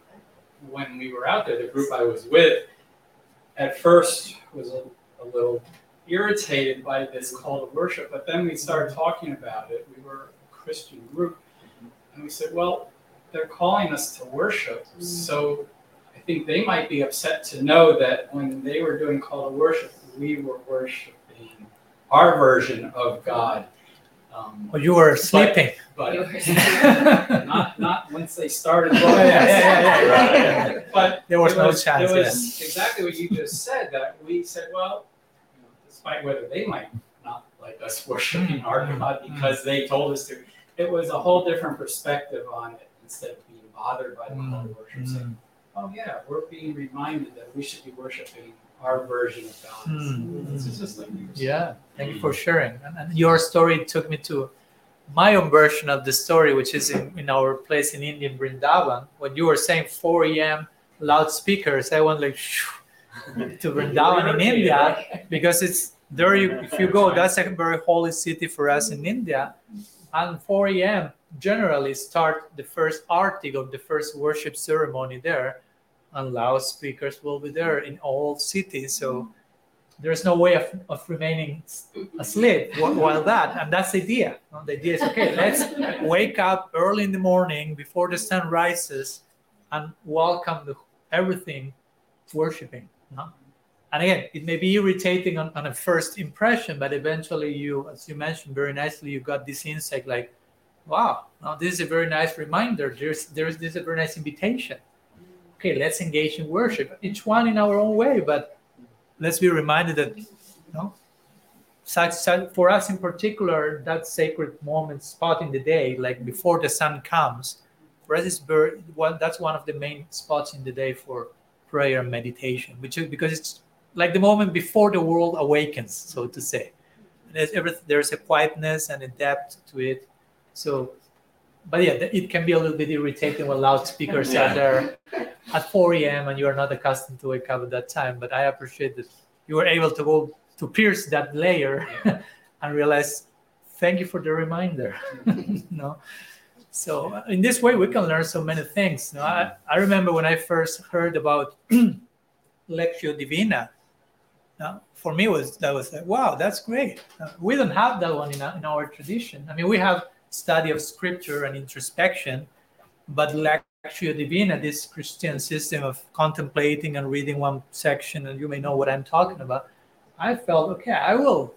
when we were out there, the group I was with, at first was a, a little irritated by this call to worship, but then we started talking about it. We were a Christian group, and we said, well, they're calling us to worship. Mm. So I think they might be upset to know that when they were doing call to worship, we were worshiping our version of God. Um, well, you were sleeping. But, but *laughs* not, not once they started. yeah, yeah, yeah, yeah, yeah. *laughs* But there was, was no chance. It was exactly what you just said. That we said, well, you know, despite whether they might not like us worshiping our mm-hmm. God because mm-hmm. they told us to, it was a whole different perspective on it instead of being bothered by the call to worship. Saying, oh yeah, we're being reminded that we should be worshiping our version of God. Mm. It's just like yeah, thank you for sharing. And, and, your story took me to my own version of the story, which is in, in our place in Indian Vrindavan. When you were saying 4 a.m. loudspeakers, I went like to *laughs* Vrindavan in India because it's there. You, if you go, that's a very holy city for us in India. and 4 a.m. generally start the first article of the first worship ceremony there, and loudspeakers will be there in all cities. So there's no way of, of remaining asleep while that, and that's the idea. The idea is okay, let's wake up early in the morning before the sun rises and welcome the, everything worshiping. No? And again, it may be irritating on, on a first impression, but eventually you, as you mentioned very nicely, you got this insight like, wow, now this is a very nice reminder. There's there's this a very nice invitation. Okay, let's engage in worship, each one in our own way, but let's be reminded that you know, such, such, for us in particular, that sacred moment spot in the day, like before the sun comes, for us one, that's one of the main spots in the day for prayer and meditation, which is because it's like the moment before the world awakens, so to say. There's, there's a quietness and a depth to it. So, but yeah, it can be a little bit irritating when loudspeakers yeah. are there at 4 a.m. and you are not accustomed to wake up at that time. But I appreciate that you were able to go to pierce that layer *laughs* and realize, thank you for the reminder. *laughs* no. So in this way, we can learn so many things. No, I, I remember when I first heard about *clears throat* Lectio Divina. No, for me was that was like wow that's great uh, we don't have that one in, in our tradition i mean we have study of scripture and introspection but Lectio Divina, this Christian system of contemplating and reading one section, and you may know what I'm talking about. I felt okay. I will,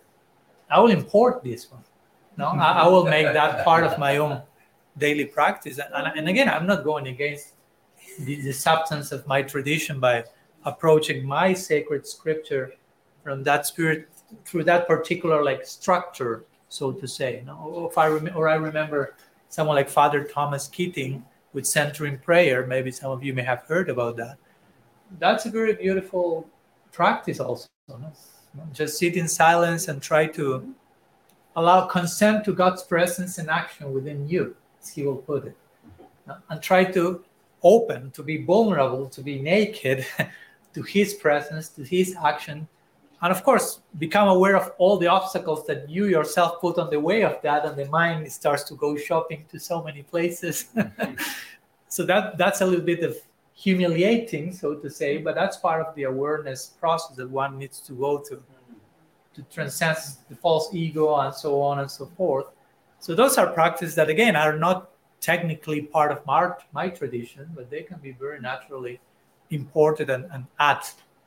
I will import this one. No, I, I will make that part of my own daily practice. And, and, and again, I'm not going against the, the substance of my tradition by approaching my sacred scripture from that spirit through that particular like structure, so to say. If I rem- or I remember someone like Father Thomas Keating with centering prayer. Maybe some of you may have heard about that. That's a very beautiful practice, also. No? Just sit in silence and try to allow consent to God's presence and action within you, as He will put it. And try to open, to be vulnerable, to be naked *laughs* to His presence, to His action. And of course, become aware of all the obstacles that you yourself put on the way of that, and the mind starts to go shopping to so many places. Mm-hmm. *laughs* so that that's a little bit of humiliating, so to say, but that's part of the awareness process that one needs to go to to transcend the false ego and so on and so forth. So those are practices that again are not technically part of my, my tradition, but they can be very naturally imported and, and add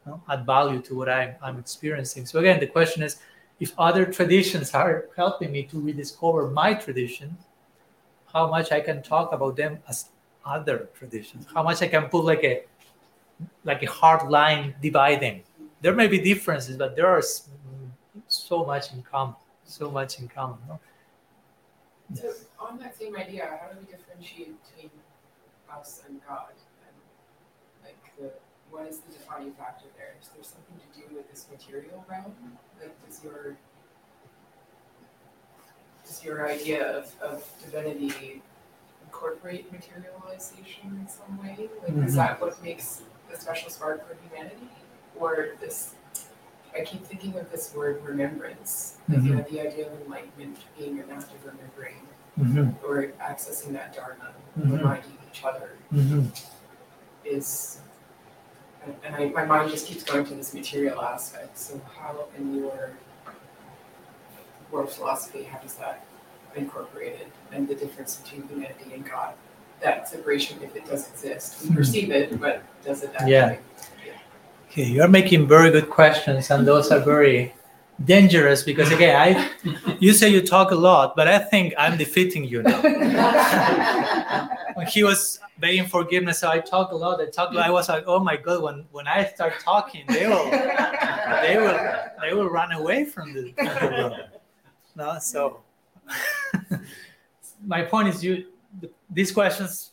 know, add value to what I'm, I'm experiencing. So again, the question is, if other traditions are helping me to rediscover my tradition, how much I can talk about them as other traditions, how much I can put like a like a hard line dividing. There may be differences, but there are so much in common, so much in common. No? So on that same idea, how do we differentiate between us and God? And like the what is the defining factor there? Is there something to do with this material realm? Like does your does your idea of, of divinity incorporate materialization in some way? Like mm-hmm. is that what makes a special spark for humanity? Or this I keep thinking of this word remembrance, like mm-hmm. you know, the idea of enlightenment being an act of remembering mm-hmm. or accessing that dharma, mm-hmm. reminding each other mm-hmm. is and I, my mind just keeps going to this material aspect. So how in your world philosophy, how does that incorporate it and the difference between humanity and God? That separation, if it does exist, we hmm. perceive it, but does it actually? Yeah. Okay, you're making very good questions, and those are very dangerous because again, I you say you talk a lot, but I think I'm defeating you now. he was begging forgiveness. So I talk a lot. I talk. I was like, oh my god. When when I start talking, they will they will they will run away from the. No, so *laughs* my point is, you these questions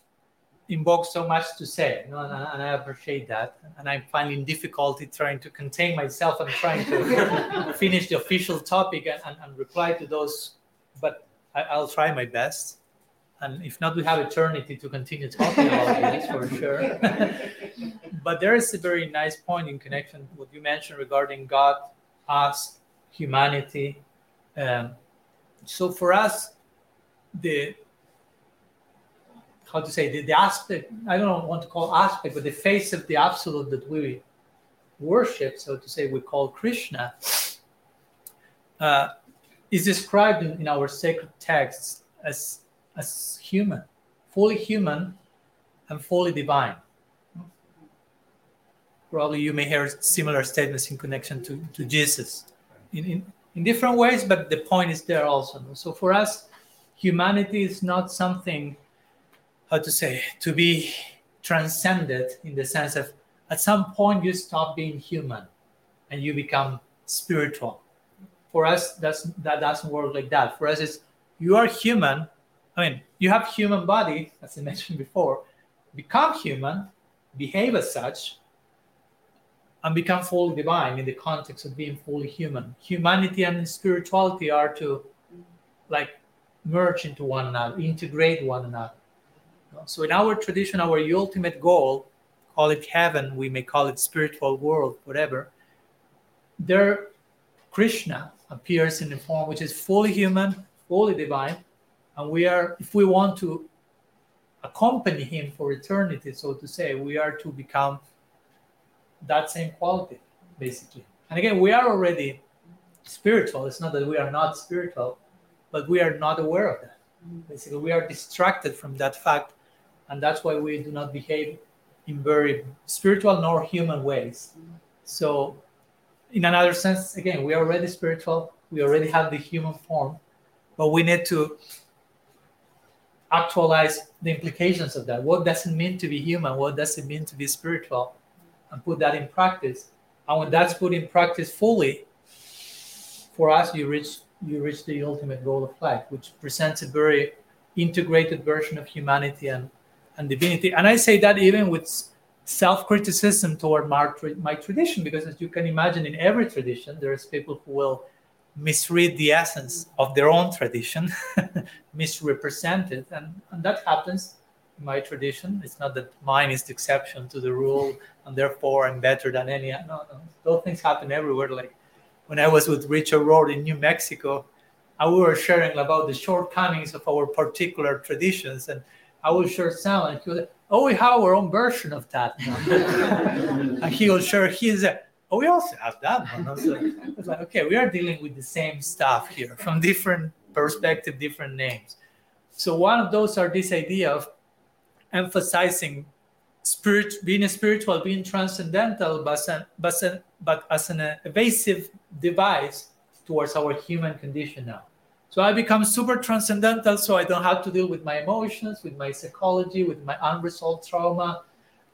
invoke so much to say, you know, and, and, I appreciate that. And I'm finding difficulty trying to contain myself and trying to *laughs* finish the official topic and, and, and reply to those. But I, I'll try my best and if not, we have eternity to continue talking about *laughs* this for sure. *laughs* but there is a very nice point in connection what you mentioned regarding God, us, humanity. Um, so for us, the how to say the, the aspect I don't want to call aspect, but the face of the absolute that we worship, so to say, we call Krishna, uh, is described in, in our sacred texts as as human, fully human and fully divine. Probably you may hear similar statements in connection to, to Jesus in, in, in different ways, but the point is there also. So for us, humanity is not something, how to say, to be transcended in the sense of at some point you stop being human and you become spiritual. For us, that's that doesn't work like that. For us, it's you are human. I mean, you have human body, as I mentioned before, become human, behave as such, and become fully divine in the context of being fully human. Humanity and spirituality are to like merge into one another, integrate one another. So in our tradition, our ultimate goal, call it heaven, we may call it spiritual world, whatever. There, Krishna appears in the form which is fully human, fully divine, and we are, if we want to accompany him for eternity, so to say, we are to become that same quality, basically. And again, we are already spiritual. It's not that we are not spiritual, but we are not aware of that. Basically, we are distracted from that fact, and that's why we do not behave in very spiritual nor human ways. So, in another sense, again, we are already spiritual. We already have the human form, but we need to actualize the implications of that. What does it mean to be human? What does it mean to be spiritual? And put that in practice. And when that's put in practice fully, for us, you reach you reach the ultimate goal of life, which presents a very integrated version of humanity and, and divinity. And I say that even with self-criticism toward my, my tradition, because as you can imagine, in every tradition, there's people who will misread the essence of their own tradition, *laughs* misrepresent it, and, and that happens in my tradition. It's not that mine is the exception to the rule, and therefore I'm better than any. No, no, those things happen everywhere. Like when I was with Richard Rohr in New Mexico, I we were sharing about the shortcomings of our particular traditions, and I will share some, and he was "Oh, we have our own version of that," *laughs* and he will share his oh, we also have that one. Like, okay, we are dealing with the same stuff here from different perspective, different names. So one of those are this idea of emphasizing spirit, being spiritual, being transcendental, but, but, but as an evasive device towards our human condition now. So I become super transcendental, so I don't have to deal with my emotions, with my psychology, with my unresolved trauma,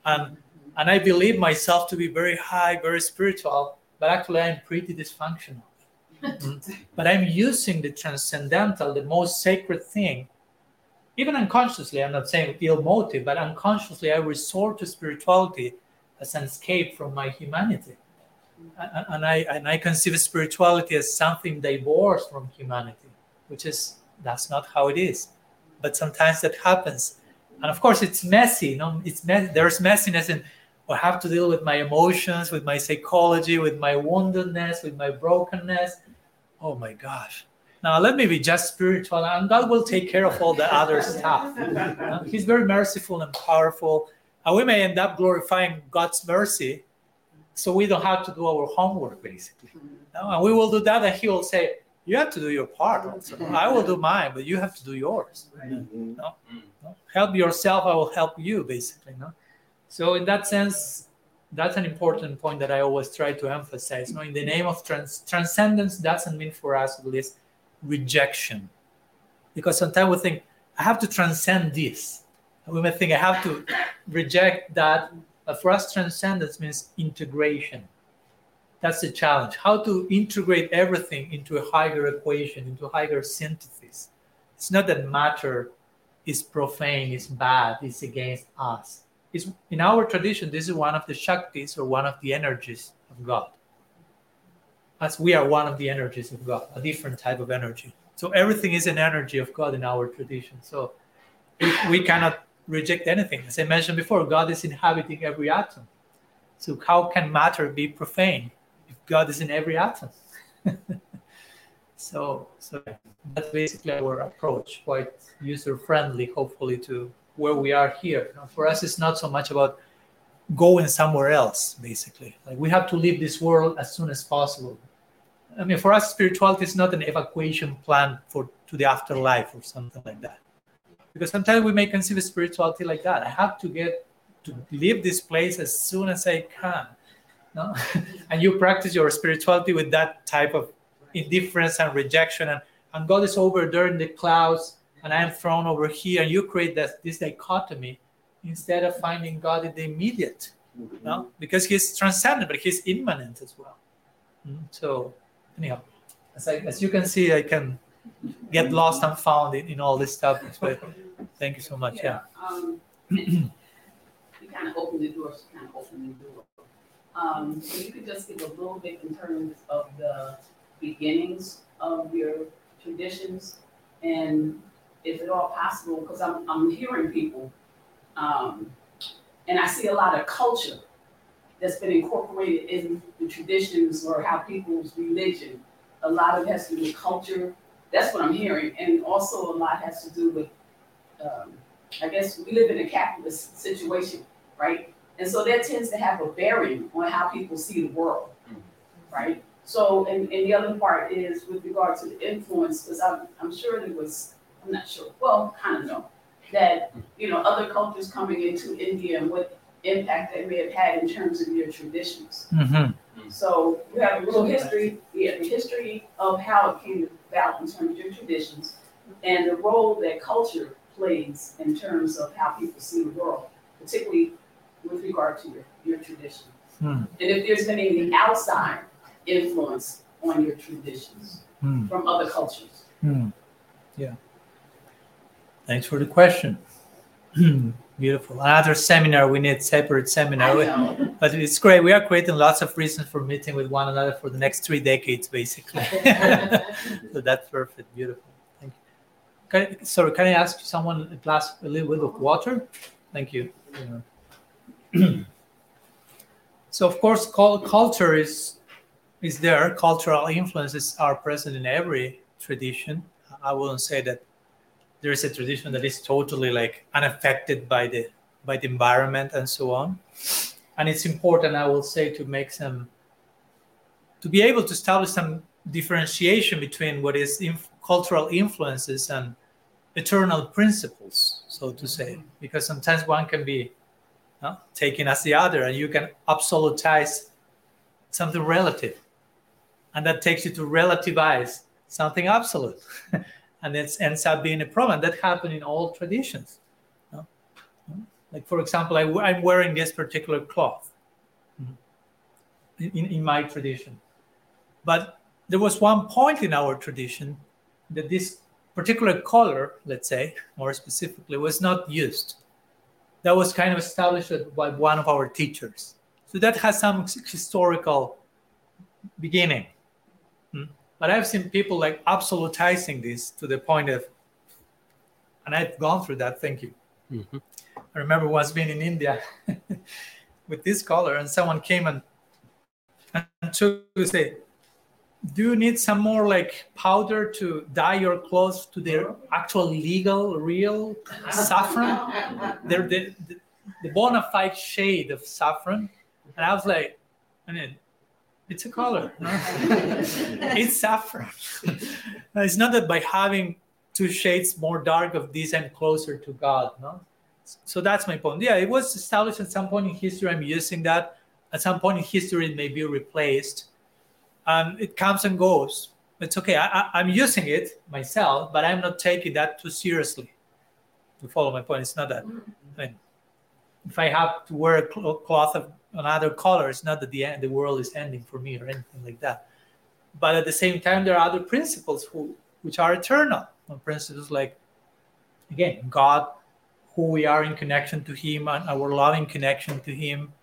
and and I believe myself to be very high, very spiritual, but actually I'm pretty dysfunctional. *laughs* But I'm using the transcendental, the most sacred thing, even unconsciously. I'm not saying ill motive, but unconsciously I resort to spirituality as an escape from my humanity. And I and I conceive spirituality as something divorced from humanity, which is that's not how it is. But sometimes that happens, and of course it's messy. You know, it's mess- there's messiness in oh, I have to deal with my emotions, with my psychology, with my woundedness, with my brokenness. Oh my gosh. Now let me be just spiritual and God will take care of all the other *laughs* stuff. He's very merciful and powerful. And we may end up glorifying God's mercy so we don't have to do our homework basically. Mm-hmm. And we will do that and He will say, You have to do your part also. I will do mine, but you have to do yours. Mm-hmm. No? No? Help yourself, I will help you basically. No? So in that sense, that's an important point that I always try to emphasize. No, in the name of trans- transcendence doesn't mean for us at least rejection, because sometimes we think I have to transcend this. We may think I have to reject that. But for us, transcendence means integration. That's the challenge. How to integrate everything into a higher equation, into a higher synthesis. It's not that matter is profane, is bad, is against us is in our tradition, this is one of the Shaktis or one of the energies of God. As we are one of the energies of God, a different type of energy. So everything is an energy of God in our tradition. So we, cannot reject anything. As I mentioned before, God is inhabiting every atom. So how can matter be profane God is in every atom? *laughs* So, so that's basically our approach, quite user friendly, hopefully, to where we are here. For us, it's not so much about going somewhere else, basically. Like we have to leave this world as soon as possible. I mean, for us, spirituality is not an evacuation plan for to the afterlife or something like that. Because sometimes we may conceive spirituality like that. I have to get to leave this place as soon as I can. No? *laughs* and you practice your spirituality with that type of indifference and rejection and, and God is over there in the clouds and I am thrown over here and you create that this dichotomy instead of finding God in the immediate. No? Because he's transcendent, but he's immanent as well. Mm, So anyhow, as, I, as you can see, I can get lost and found in, in all this stuff but thank you so much. Yeah. Um, *clears throat* you kind of opened the door, so kind of opened the door. Um, so you could just give a little bit in terms of the beginnings of your traditions and if at all possible, because I'm, I'm hearing people, um, and I see a lot of culture that's been incorporated in the traditions or how people's religion. A lot of it has to do with culture. That's what I'm hearing, and also a lot has to do with, um, I guess we live in a capitalist situation, right? And so that tends to have a bearing on how people see the world, right? So, and, and the other part is with regard to the influence, because I'm, I'm sure there was, I'm not sure, well, kind of know, that, you know, other cultures coming into India and what impact they may have had in terms of your traditions. Mhm. So you have a little history, yeah, the history of how it came about in terms of your traditions and the role that culture plays in terms of how people see the world, particularly with regard to your, your tradition. Hmm. And if there's been any outside influence on your traditions Hmm. from other cultures. Hmm. Yeah. Thanks for the question. *clears throat* Beautiful. Another seminar. We need separate seminar. *laughs* But it's great. We are creating lots of reasons for meeting with one another for the next three decades, basically. *laughs* so that's perfect. Beautiful. Thank you. Can, sorry, can I ask someone a glass, a little bit of water? Thank you. *clears throat* so of course, culture is is there. Cultural influences are present in every tradition. I wouldn't say that there is a tradition that is totally like unaffected by the by the environment and so on and it's important i will say to make some to be able to establish some differentiation between what is inf- cultural influences and eternal principles so to say because sometimes one can be uh, taken as the other and you can absolutize something relative. And that takes you to relativize something absolute. *laughs* And it ends up being a problem. That happened in all traditions. No? like for example I, am wearing this particular cloth. In, in my tradition. But there was one point in our tradition that this particular color let's say more specifically was not used that was kind of established by one of our teachers so that has some historical beginning but I've seen people like absolutizing this to the point of, and I've gone through that. Thank you. Mm-hmm. I remember once being in India *laughs* with this color, and someone came and and took to say, "Do you need some more like powder to dye your clothes to their actual legal, real saffron? They're the, the, the bona fide shade of saffron." And I was like, I mean, it's a color. No? *laughs* it's saffron. *laughs* it's not that by having two shades more dark of this I'm closer to God. No. So that's my point. Yeah, it was established at some point in history. I'm using that. At some point in history, it may be replaced. Um, it comes and goes. It's okay. I, am using it myself, but I'm not taking that too seriously. You follow my point? It's not that. I mean, if I have to wear a cloth of another color. It's not that the end, the world is ending for me or anything like that. But at the same time, there are other principles who, which are eternal. Principles like, again, God, who we are in connection to Him, and our loving connection to Him.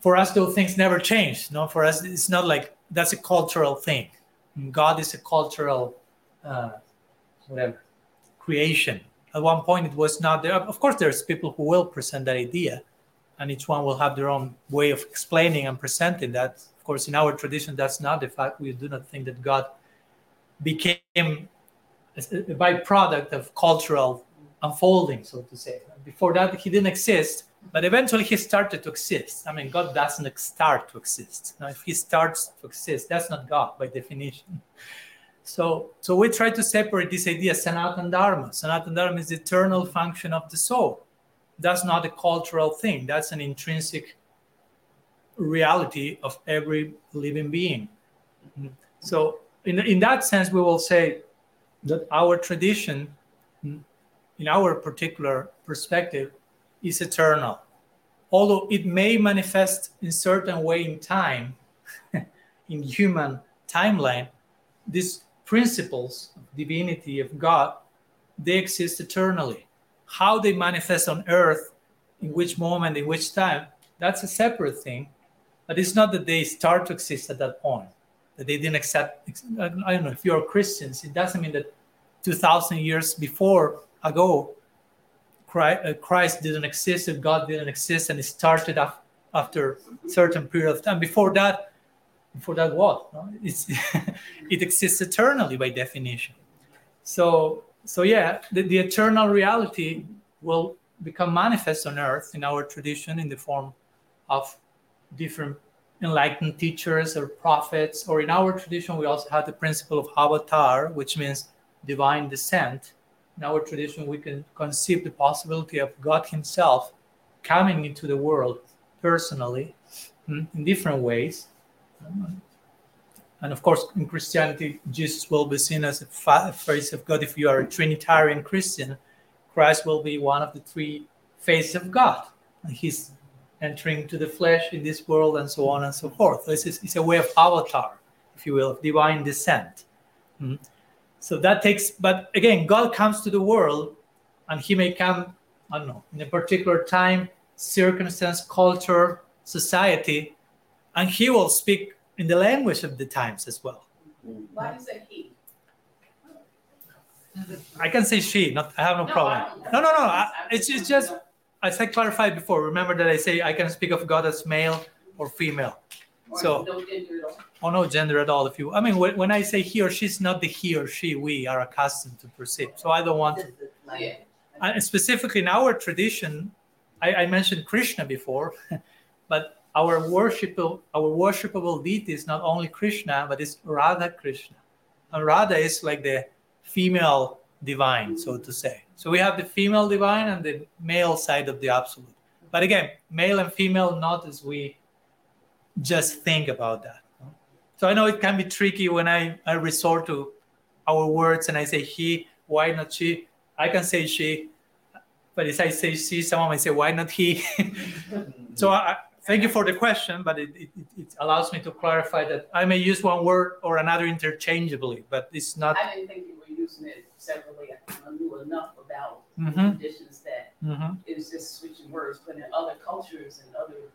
For us, those things never change. No, for us, it's not like that's a cultural thing. God is a cultural, uh, whatever, creation. At one point, it was not there. Of course, there's people who will present that idea, and each one will have their own way of explaining and presenting that. Of course, in our tradition, that's not the fact. We do not think that God became a byproduct of cultural unfolding, so to say. Before that, he didn't exist, but eventually he started to exist. I mean, God doesn't start to exist. Now, if he starts to exist, that's not God by definition. So, so we try to separate this idea Sanatan Dharma. Sanatan Dharma is the eternal function of the soul. That's not a cultural thing. That's an intrinsic reality of every living being. So, in, in that sense, we will say that our tradition, in our particular perspective, is eternal. Although it may manifest in certain way in time, *laughs* in human timeline, these principles of divinity of God, they exist eternally. How they manifest on earth, in which moment, in which time, that's a separate thing. But it's not that they start to exist at that point, that they didn't accept. I don't know, if you're Christians, it doesn't mean that 2,000 years before ago, Uh, Christ didn't exist, and God didn't exist, and it started after a certain period of time. Before that, before that, what? It's *laughs* it exists eternally by definition. So, so yeah, the, the eternal reality will become manifest on earth in our tradition in the form of different enlightened teachers or prophets, or in our tradition, we also have the principle of avatar, which means divine descent. In our tradition, we can conceive the possibility of God Himself coming into the world personally hmm, in different ways. And of course, in Christianity, Jesus will be seen as a face of God. If you are a Trinitarian Christian, Christ will be one of the three faces of God. And He's entering to the flesh in this world and so on and so forth. This is it's a way of avatar, if you will, of divine descent. Mm-hmm. So that takes, but again, God comes to the world and he may come, I don't know, in a particular time, circumstance, culture, society, and he will speak in the language of the times as well. Why is it he? I can say she, not I have no, no problem. No, no, no. I, it's, it's just as I clarified before, remember that I say I can speak of God as male or female. So no gender at all. Oh no gender at all. If you, I mean, when, when I say he or she, it's not the he or she we are accustomed to perceive. So I don't want to. Yeah. And specifically in our tradition, I, I mentioned Krishna before, *laughs* but our worshipable our worshipable deity is not only Krishna, but it's Radha Krishna. And Radha is like the female divine, so to say. So we have the female divine and the male side of the absolute. But again, male and female, not as we just think about that. So I know it can be tricky when I, I resort to our words and I say he, why not she? I can say she, but if I say she, someone might say, why not he? *laughs* so I, thank you for the question, but it, it, it, allows me to clarify that I may use one word or another interchangeably, but it's not. I didn't think you were using it separately. I knew enough about Mhm. traditions that Mhm. it was just switching words, but in other cultures and other,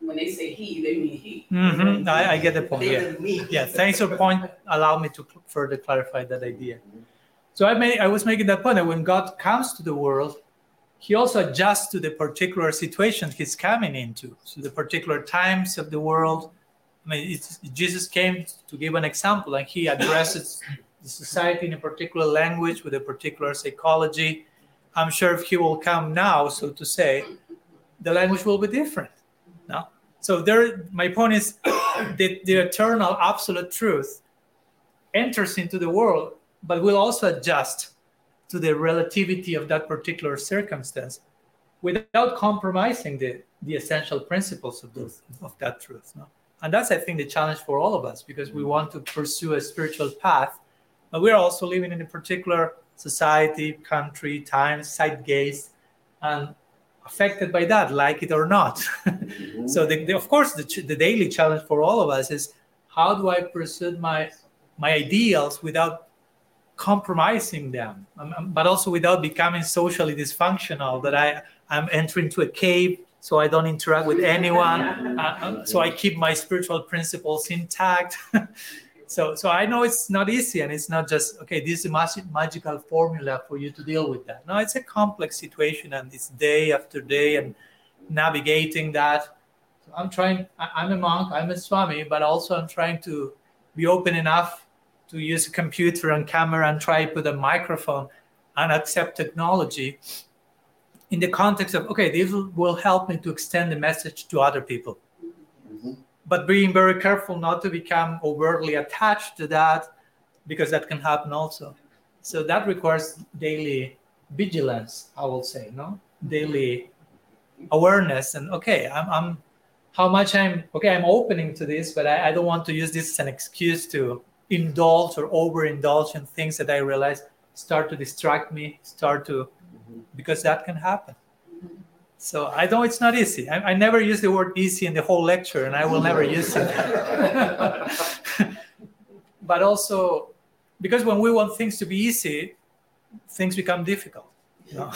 when they say he, they mean he. Mhm. I, I get the point. They Yeah. me. Yeah. Thanks for point. Allow me to further clarify that idea. So I made, I was making that point that when God comes to the world, He also adjusts to the particular situation He's coming into, so the particular times of the world. I mean, it's, Jesus came to give an example, and He addresses the society in a particular language with a particular psychology. I'm sure if He will come now, so to say, the language will be different. So there. My point is *coughs* the, the eternal absolute truth enters into the world, but will also adjust to the relativity of that particular circumstance without compromising the, the essential principles of those of that truth. No? And that's I think the challenge for all of us because we want to pursue a spiritual path, but we're also living in a particular society, country, time, zeitgeist, and affected by that, like it or not. *laughs* so the, the, of course the, the daily challenge for all of us is how do I pursue my my ideals without compromising them, um, um, but also without becoming socially dysfunctional. That I I'm entering to a cave so I don't interact with anyone, uh, so I keep my spiritual principles intact. *laughs* so so I know it's not easy, and it's not just okay. This is a magic, magical formula for you to deal with that. No, it's a complex situation, and it's day after day, and navigating that. So I'm trying. I'm a monk. I'm a swami, but also I'm trying to be open enough to use a computer and camera and try to put a microphone and accept technology in the context of okay this will help me to extend the message to other people. But being very careful not to become overtly attached to that because that can happen also. So that requires daily vigilance i will say no? Daily awareness and okay i'm, I'm how much i'm okay i'm opening to this but I, I don't want to use this as an excuse to indulge or overindulge in things that i realize start to distract me start to because that can happen so i know it's not easy i, I never use the word easy in the whole lecture and i will never use it *laughs* but also because when we want things to be easy things become difficult you know?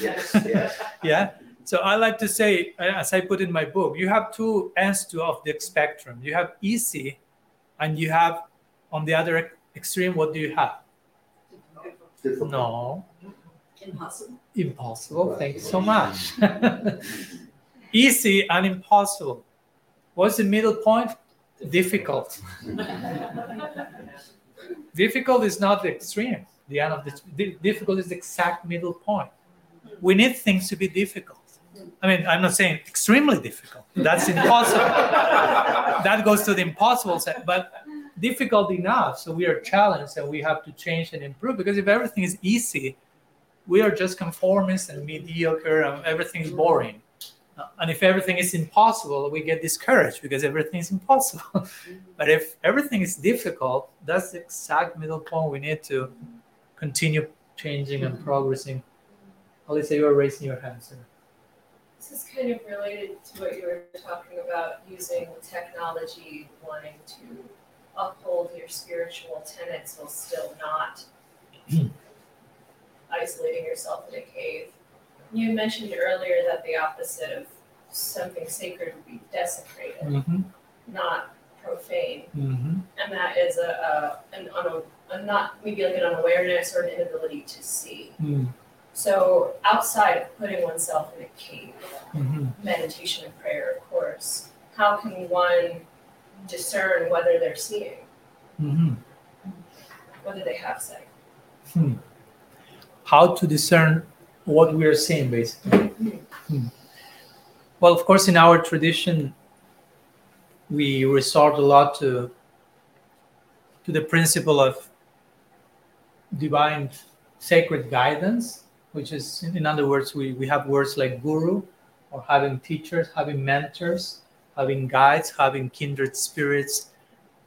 Yes, yes. *laughs* yeah so i like to say uh, as i put in my book you have two ends to of the spectrum you have easy and you have on the other extreme what do you have Difficult. no Impossible. Impossible. Thank you so mm. much. *laughs* Easy and impossible. What's the middle point? Difficult. *laughs* Difficult is not the extreme. The end of the difficult is the exact middle point. We need things to be difficult. I mean i'm not saying extremely difficult. That's impossible. *laughs* That goes to the impossible side but difficult enough so we are challenged and we have to change and improve because if everything is easy we are just conformists and mediocre and everything is boring. Uh, and if everything is impossible we get discouraged because everything is impossible. *laughs* But if everything is difficult that's the exact middle point we need to continue changing and progressing. Alyssa, you are raising your hand sir. This is kind of related to what you were talking about using technology, wanting to uphold your spiritual tenets while still not *clears throat* isolating yourself in a cave. You mentioned earlier that the opposite of something sacred would be desecrated, mm-hmm. not profane. Mm-hmm. And that is a, a an un, a not maybe like an unawareness or an inability to see. Mm-hmm. So outside of putting oneself in a cave, Mm-hmm. meditation and prayer, of course, how can one discern whether they're seeing, Mm-hmm. whether they have sight? How to discern what we are seeing basically Hmm. well of course in our tradition we resort a lot to to the principle of divine sacred guidance which is in other words we, we have words like guru or having teachers having mentors having guides having kindred spirits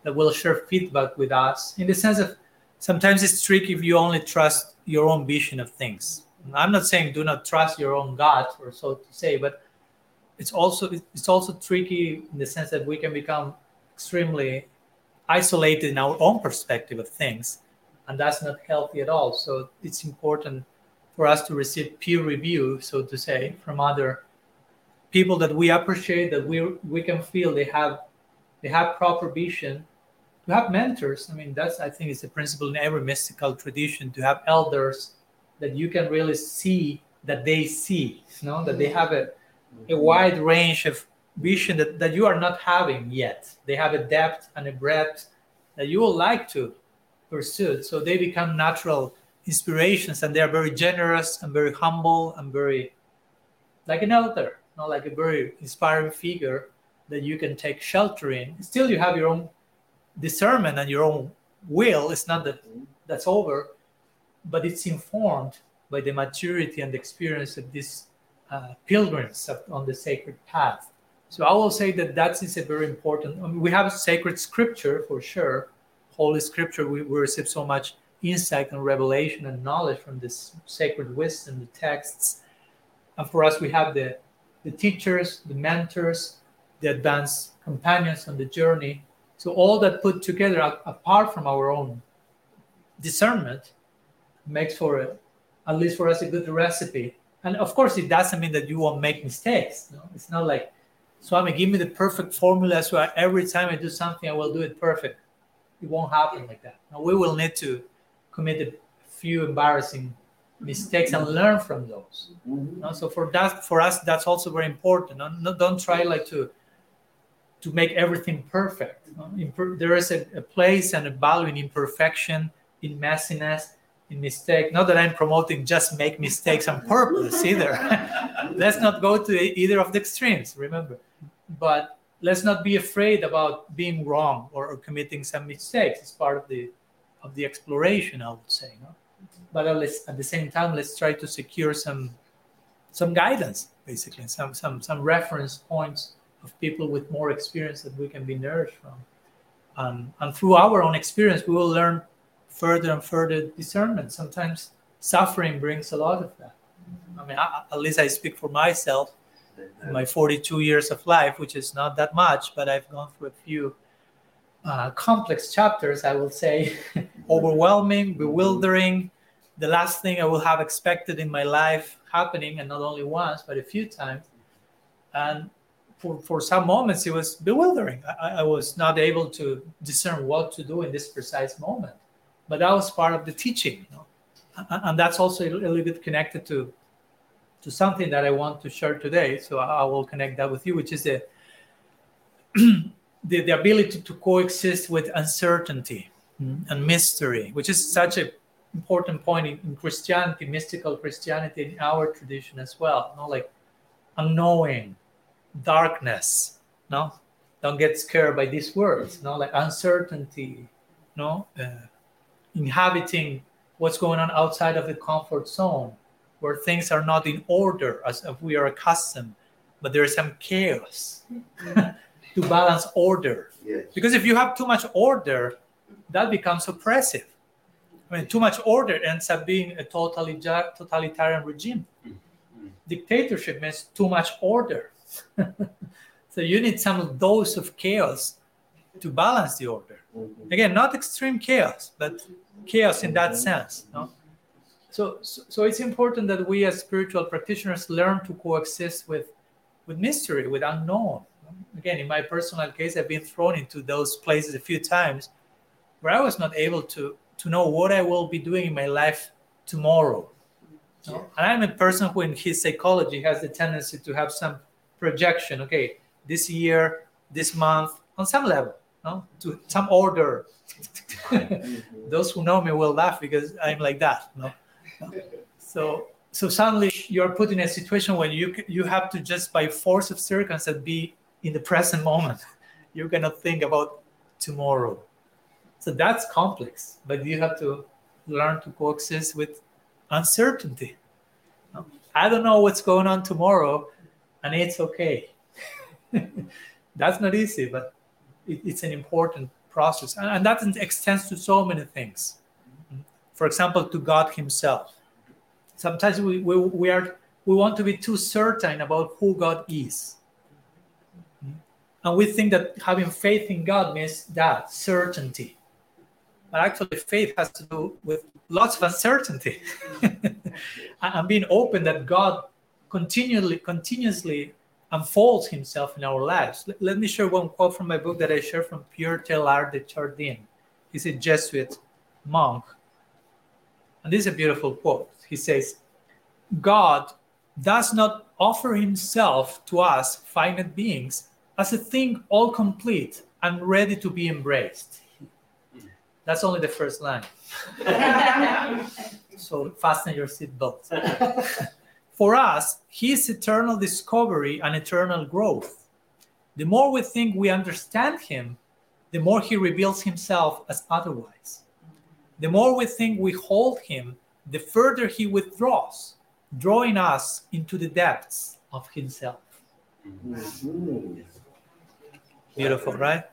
that will share feedback with us in the sense of sometimes it's tricky if you only trust your own vision of things. I'm not saying do not trust your own God or so to say, but it's also it's also tricky in the sense that we can become extremely isolated in our own perspective of things, and that's not healthy at all. So it's important for us to receive peer review, so to say, from other people that we appreciate that we we can feel they have they have proper vision to have mentors i mean that's i think is the principle in every mystical tradition to have elders that you can really see that they see you know that they have a, a mm-hmm. wide range of vision that, that you are not having yet. They have a depth and a breadth that you would like to pursue. So they become natural inspirations and they are very generous and very humble and very like an elder not like a very inspiring figure that you can take shelter in. Still you have your own discernment and your own will it's not that that's over but it's informed by the maturity and experience of these uh, pilgrims on the sacred path. So i will say that that is a very important I mean, we have sacred scripture for sure. Holy scripture we, we receive so much insight and revelation and knowledge from this sacred wisdom the texts. And for us we have the the teachers the mentors the advanced companions on the journey so all that put together, apart from our own discernment, makes for a, at least for us a good recipe. And of course, it doesn't mean that you won't make mistakes. No? It's not like, Swami, give me the perfect formula so I, every time I do something, I will do it perfect. It won't happen like that. Now, we will need to commit a few embarrassing mistakes and learn from those. Mhm. No, so for that, for us, that's also very important. No, no, don't try like to to make everything perfect. There is a, a place and a value in imperfection, in messiness, in mistake. Not that I'm promoting just make mistakes on purpose either. *laughs* let's not go to either of the extremes, remember. But let's not be afraid about being wrong or, or committing some mistakes. It's part of the of the exploration, I would say. No? But at the same time, let's try to secure some some guidance, basically, some some some reference points of people with more experience that we can be nourished from. Um, and through our own experience, we will learn further and further discernment. Sometimes suffering brings a lot of that. I mean, I, at least I speak for myself my 42 years of life, which is not that much, but I've gone through a few uh, complex chapters, I will say, *laughs* overwhelming, bewildering, the last thing I will have expected in my life happening, and not only once, but a few times. And for, for some moments, it was bewildering. I, I was not able to discern what to do in this precise moment. But that was part of the teaching. You know? And that's also a little bit connected to, to something that I want to share today. So I will connect that with you, which is the, *clears throat* the, the ability to coexist with uncertainty mm, and mystery, which is such an important point in, in Christianity, mystical Christianity, in our tradition as well. You know, like unknowing, darkness. No, don't get scared by these words. No, like uncertainty. No, uh, inhabiting what's going on outside of the comfort zone, where things are not in order as if we are accustomed, but there is some chaos *laughs* to balance order. Yes. Because if you have too much order, that becomes oppressive. I mean, too much order ends up being a totally totalitarian regime. Mm-hmm. Dictatorship means too much order. *laughs* so you need some dose of chaos to balance the order. Again, not extreme chaos, but chaos in that sense. No? So, so, so it's important that we as spiritual practitioners learn to coexist with, with mystery, with unknown. Again, in my personal case, I've been thrown into those places a few times where I was not able to, to know what I will be doing in my life tomorrow. No? And I'm a person who, in his psychology, has the tendency to have some projection. Okay, this year, this month, on some level, no? to some order. *laughs* Those who know me will laugh because I'm like that. No? So, so suddenly you're put in a situation when you you have to just by force of circumstance be in the present moment. *laughs* You're gonna think about tomorrow. So that's complex, but you have to learn to coexist with uncertainty. I don't know what's going on tomorrow, and it's okay. *laughs* That's not easy, but it, it's an important process. And, and that extends to so many things. For example, to God Himself. Sometimes we, we, we, are, we want to be too certain about who God is. And we think that having faith in God means that certainty. But actually, faith has to do with lots of uncertainty *laughs* and being open that God continually, continuously unfolds himself in our lives. Let, let, me share one quote from my book that I share from Pierre Teilhard de Chardin. He's a Jesuit monk. And this is a beautiful quote. He says, God does not offer himself to us, finite beings, as a thing all complete and ready to be embraced. That's only the first line. *laughs* so fasten your seatbelts. *laughs* For us, His eternal discovery and eternal growth. The more we think we understand Him, the more He reveals Himself as otherwise. The more we think we hold Him, the further He withdraws, drawing us into the depths of Himself. Beautiful, right?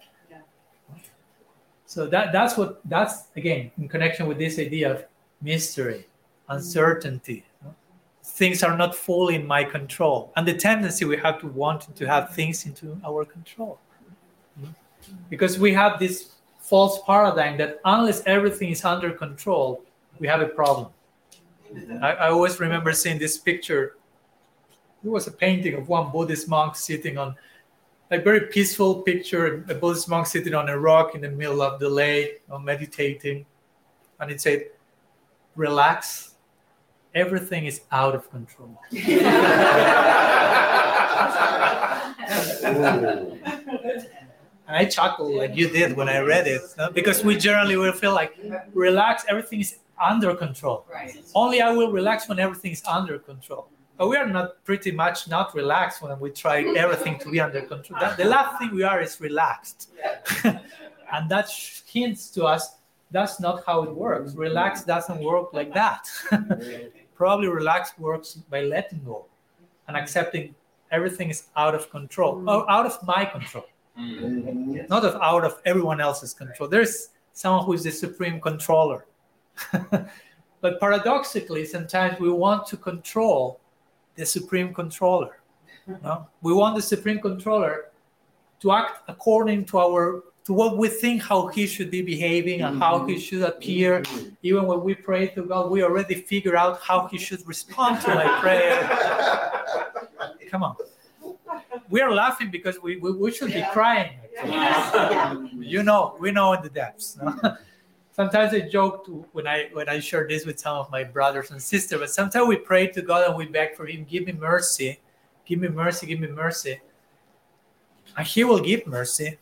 So that, that's what that's again in connection with this idea of mystery, uncertainty, things are not fully in my control. And the tendency we have to want to have things into our control. Because we have this false paradigm that unless everything is under control we have a problem. I, I always remember seeing this picture. It was a painting of one buddhist monk sitting on a very peaceful picture a buddhist monk sitting on a rock in the middle of the lake meditating. And it said relax everything is out of control. *laughs* And I chuckled like you did when I read it no? because we generally will feel like relax, everything is under control. Right. Only I will relax when everything is under control. But we are not pretty much not relaxed when we try everything to be under control. That, the last thing we are is relaxed. *laughs* and that hints to us that's not how it works. Relax doesn't work like that. Probably relax works by letting go and mm. accepting everything is out of control mm. or out of my control, mm. not of out of everyone else's control. There's someone who is the supreme controller. *laughs* but paradoxically, sometimes we want to control the supreme controller. Mm-hmm. No? We want the supreme controller to act according to our to what we think how he should be behaving and how he should appear. Mm-hmm. Even when we pray to God, we already figure out how he should respond to my prayer. *laughs* Come on. We are laughing because we, we, we should be crying. You know, we know in the depths. No? *laughs* Sometimes I joke to, when I when I share this with some of my brothers and sisters, but sometimes we pray to God and we beg for Him, give me mercy, give me mercy, give me mercy. And He will give mercy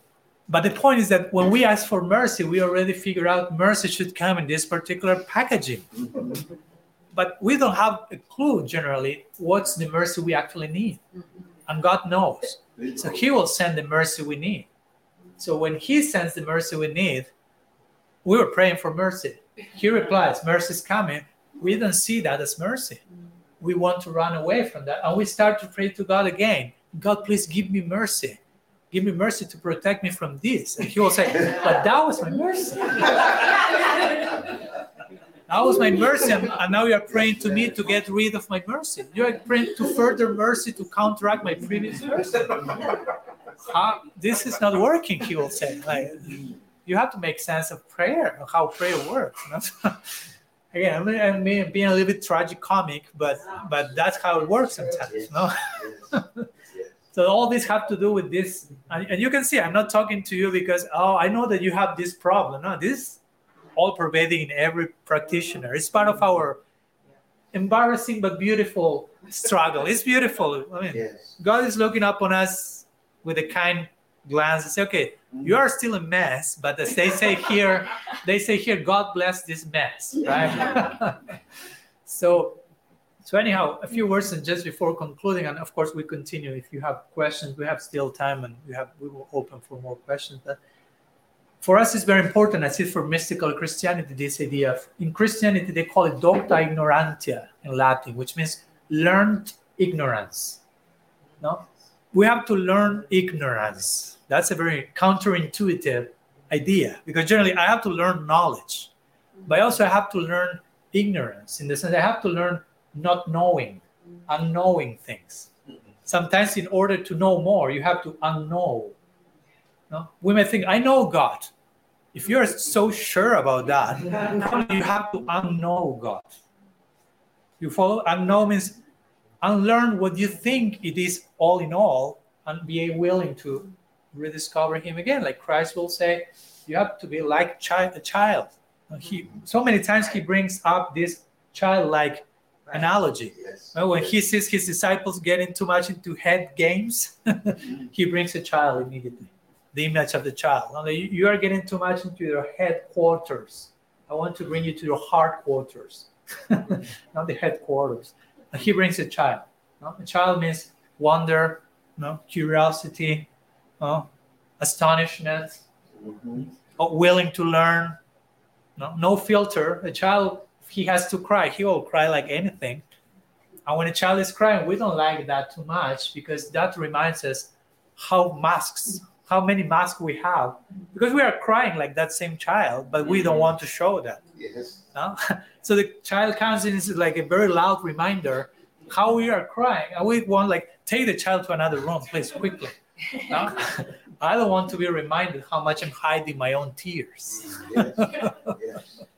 but the point is that when we ask for mercy, we already figure out mercy should come in this particular packaging. but we don't have a clue generally what's the mercy we actually need. And God knows. So He will send the mercy we need. So when He sends the mercy we need, we were praying for mercy. He replies, Mercy is coming. We don't see that as mercy. We want to run away from that. And we start to pray to God again God, please give me mercy give me mercy to protect me from this. And he will say, but that was my mercy. *laughs* that was my mercy, and, and, now you are praying to me to get rid of my mercy. You are praying to further mercy to counteract my previous mercy. How, this is not working, he will say. Like, you have to make sense of prayer, of how prayer works. *laughs* Again, I'm, I'm being a little bit tragic comic, but but that's how it works sometimes. No? So all this have to do with this, and, and, you can see I'm not talking to you because oh I know that you have this problem. No, this all pervading in every practitioner. It's part of our embarrassing but beautiful struggle. It's beautiful. I mean, yes. God is looking up on us with a kind glance and say, okay, you are still a mess, but as they say here, they say here, God bless this mess, right? *laughs* so so anyhow, a few words and just before concluding, and of course we continue. If you have questions, we have still time, and we have we will open for more questions. But for us, it's very important. I see for mystical Christianity this idea of in Christianity they call it docta ignorantia in Latin, which means learned ignorance. No, we have to learn ignorance. That's a very counterintuitive idea because generally I have to learn knowledge, but also I have to learn ignorance in the sense I have to learn not knowing, unknowing things. Sometimes, in order to know more, you have to unknow. No? We may think, I know God. If you're so sure about that, you have to unknow God. You follow? Unknow means unlearn what you think it is all in all and be willing to rediscover Him again. Like Christ will say, you have to be like chi- a child. He, so many times he brings up this childlike analogy. Yes. Well, when he sees his disciples getting too much into head games, *laughs* he brings a child immediately, the image of the child. Now, you are getting too much into your headquarters. I want to bring you to your heart quarters, *laughs* not the headquarters. he brings a child. No? A child means wonder, no? curiosity, no? astonishment, mm-hmm. willing to learn, no? no filter. A child he has to cry, he will cry like anything. And when a child is crying, we don't like that too much because that reminds us how masks, how many masks we have. Because we are crying like that same child, but we don't mm-hmm. want to show that. Yes. No? *laughs* So the child comes in is like a very loud reminder how we are crying. And we want like take the child to another room, please, quickly. No? *laughs* I don't want to be reminded how much I'm hiding my own tears. Yes. yes. *laughs*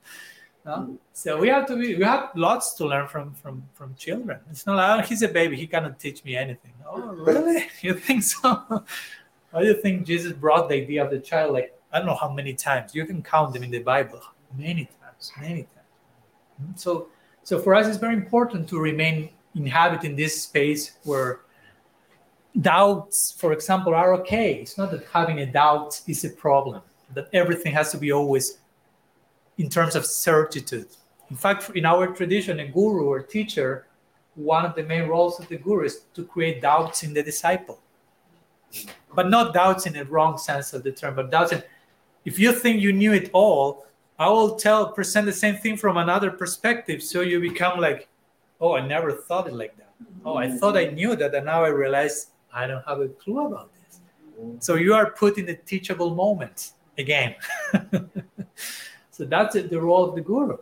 No? Mm. So we have to be we have lots to learn from from from children. It's not like oh, he's a baby, he cannot teach me anything. Oh *laughs* really? you think so? Why do you think Jesus brought the idea of the child like I don't know how many times? You can count them in the Bible. Many times, many times. Hmm? So so for us it's very important to remain inhabiting this space where doubts, for example, are okay. It's not that having a doubt is a problem, that everything has to be always in terms of certitude. In fact, in our tradition, a guru or teacher, one of the main roles of the guru is to create doubts in the disciple. But not doubts in a wrong sense of the term, but doubts in if you think you knew it all, I will tell present the same thing from another perspective. So you become like, oh, I never thought it like that. Oh, I thought I knew that, and now I realize I don't have a clue about this. So you are put in the teachable moment again. *laughs* so that's the role of the guru.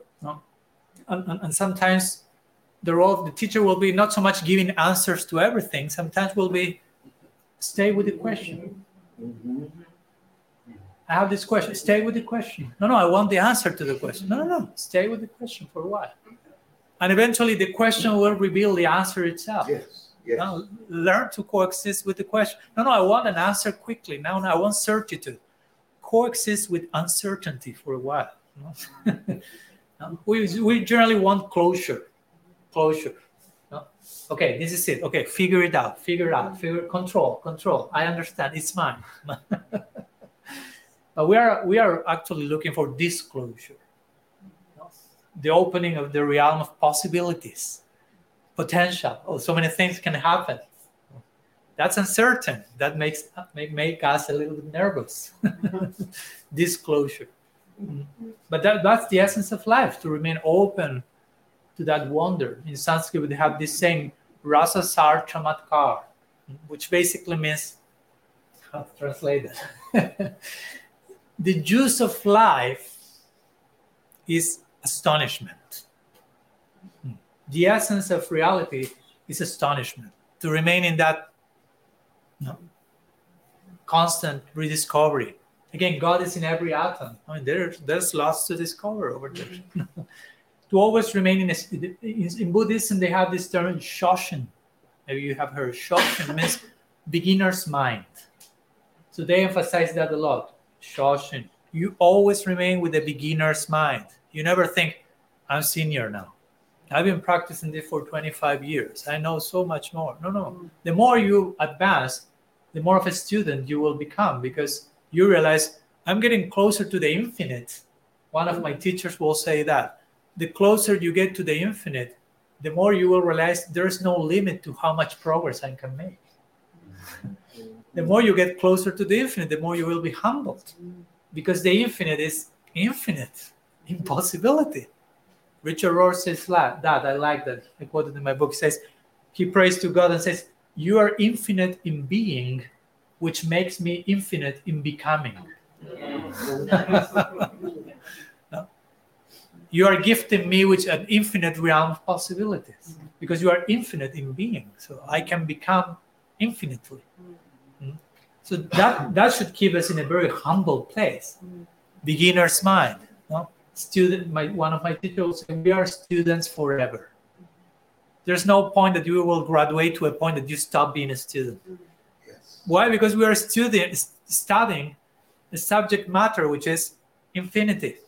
No? And, and, and, sometimes the role of the teacher will be not so much giving answers to everything, sometimes will be stay with the question. Mm-hmm. I have this question. Stay with the question. No, no, I want the answer to the question. No, no, no. Stay with the question for a while. And eventually the question will reveal the answer itself. Yes. Yes. Now, learn to coexist with the question. No, no, I want an answer quickly. Now, no, I want certitude. Coexist with uncertainty for a while. *laughs* Um, we, we generally want closure. Closure. No? Okay, this is it. Okay, figure it out. Figure it out. Figure control. Control. I understand. It's mine. *laughs* but we are we are actually looking for disclosure. The opening of the realm of possibilities potential. Oh, so many things can happen. That's uncertain. That makes make, make us a little bit nervous. *laughs* Disclosure. But that, that's the essence of life, to remain open to that wonder. In Sanskrit, we have this saying, Rasa Sar Chamatkar, which basically means, how to translate *laughs* the juice of life is astonishment the essence of reality is astonishment. To remain in that you know, constant rediscovery. Again, God is in every atom. I mean, there, there's lots to discover over there. *laughs* to always remain in, a, in, in Buddhism, they have this term shoshin. Maybe you have heard shoshin means beginner's mind. So they emphasize that a lot. Shoshin. You always remain with a beginner's mind. You never think, I'm senior now. I've been practicing this for 25 years. I know so much more. No, no. Mm. The more you advance, the more of a student you will become because you realize I'm getting closer to the infinite. One of my teachers will say that. The closer you get to the infinite, the more you will realize there's no limit to how much progress I can make. *laughs* the more you get closer to the infinite, the more you will be humbled because the infinite is infinite impossibility. Richard Rohr says that. I like that. I quoted in my book. He says, he prays to God and says, You are infinite in being, which makes me infinite in becoming. *laughs* no? You are gifting me with an infinite realm of possibilities because you are infinite in being. So I can become infinitely. Mm. So that, that should keep us in a very humble place. Beginner's mind. No? student my one of my teachers we are students forever there's no point that you will graduate to a point that you stop being a student yes. Why? Because we are students studying a subject matter which is infinity. *laughs*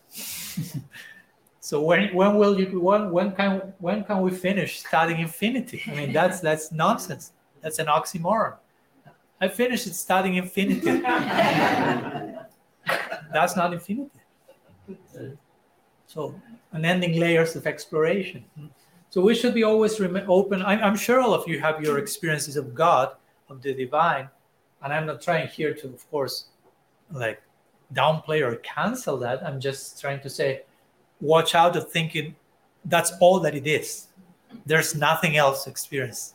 So when when will you when when can when can we finish studying infinity? I mean that's that's nonsense. That's an oxymoron. I finished studying infinity. *laughs* That's not infinity. So unending layers of exploration. So we should be always open. I'm, I'm sure all of you have your experiences of God, of the divine, and I'm not trying here to, of course, like downplay or cancel that. I'm just trying to say, watch out of thinking that's all that it is. There's nothing else to experience.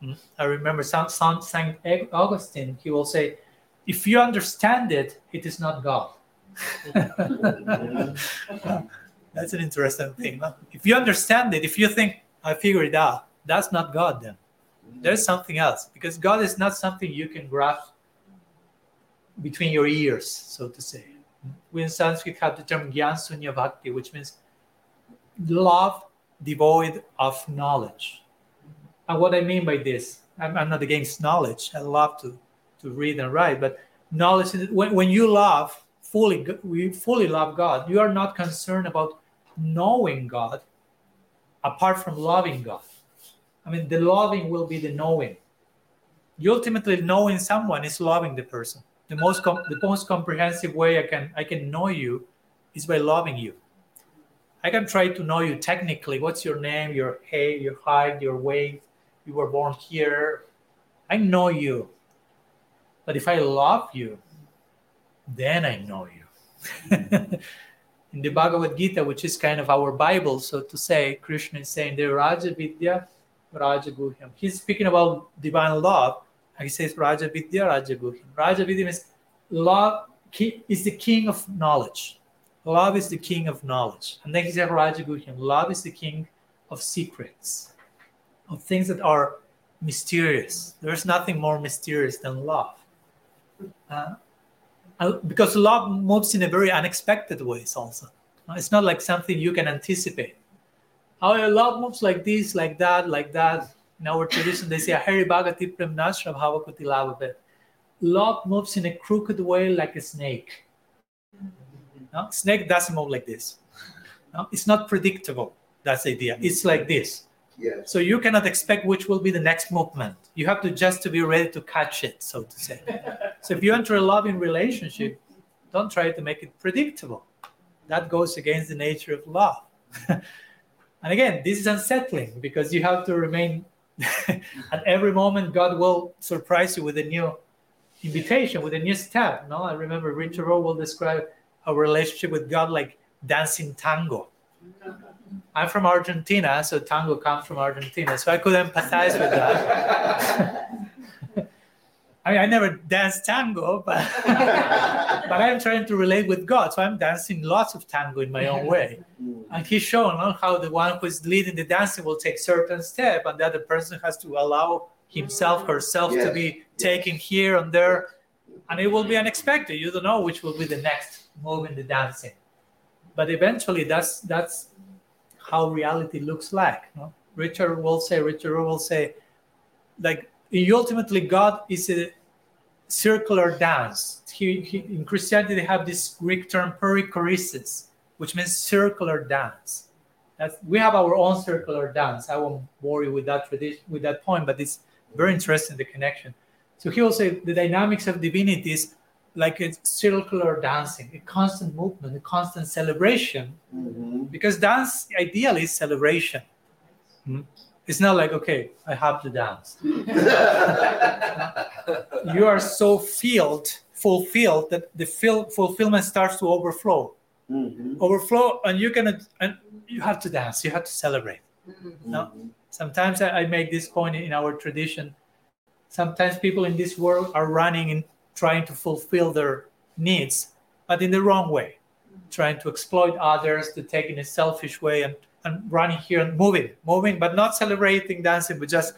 Hmm? I remember Saint saint Augustine, he will say, if you understand it, it is not God. *laughs* That's an interesting thing. Huh? If you understand it, if you think, I figured it out, that's not God then. There's something else because God is not something you can grasp between your ears, so to say. We in Sanskrit have the term Gyan Sunya Bhakti, which means love devoid of knowledge. And what I mean by this, I'm, I'm not against knowledge. I love to, to read and write, but knowledge, when, when you love, fully, we fully love God, you are not concerned about knowing God apart from loving God. I mean, the loving will be the knowing. you ultimately knowing someone is loving the person. The most com- the most comprehensive way I can I can know you is by loving you. I can try to know you technically. What's your name, your height, your height, your weight? You were born here. I know you. But if I love you, then I know you. *laughs* In the Bhagavad Gita, which is kind of our Bible, so to say, Krishna is saying the Raja Vidya, Raja Guhyam. He's speaking about divine love. And he says Raja Vidya, Raja Guhyam. Raja Vidya means love is the king of knowledge. Love is the king of knowledge. And then he said Raja Guhyam. Love is the king of secrets, of things that are mysterious. There's nothing more mysterious than love. Uh, because love moves in a very unexpected ways also. It's not like something you can anticipate. Our love moves like this, like that, like that. In our tradition, they say, Hari Bhagati Prem Nashra Bhavakuti Lavabhet. Love moves in a crooked way like a snake. No? Snake doesn't move like this. No? It's not predictable. That's the idea. It's like this. Yes. So you cannot expect which will be the next movement. You have to just to be ready to catch it, so to say. so if you enter a loving relationship, don't try to make it predictable. That goes against the nature of love. *laughs* and again, this is unsettling because you have to remain *laughs* at every moment God will surprise you with a new invitation, with a new step. No, I remember Richard Rohr will describe our relationship with God like dancing tango. I'm from Argentina, so tango comes from Argentina, so I could empathize with that. *laughs* I, mean, I never danced tango, but *laughs* but I'm trying to relate with God, so I'm dancing lots of tango in my own *laughs* way. And he's showing how the one who is leading the dancing will take certain step, and the other person has to allow himself, herself Yes, to be taken here and there, and it will be unexpected. You don't know which will be the next move in the dancing, but eventually, that's that's how reality looks like. No? Richard will say, Richard will say, like ultimately, God is a circular dance. He, he, in Christianity, they have this Greek term perichoresis, which means circular dance. That's, we have our own circular dance. I won't bore you with that tradition, with that point, but it's very interesting the connection. So he will say the dynamics of divinity is like a circular dancing, a constant movement, a constant celebration Mhm. because dance ideally is celebration. Hmm? It's not like okay, I have to dance. You are so filled, fulfilled that the fil- fulfillment starts to overflow, Mhm. overflow, and you can and you have to dance. You have to celebrate. No. Mhm. Sometimes I, I make this point in our tradition. Sometimes people in this world are running and trying to fulfill their needs, but in the wrong way, trying to exploit others, to take in a selfish way, and, and running here and moving, moving, but not celebrating, dancing, but just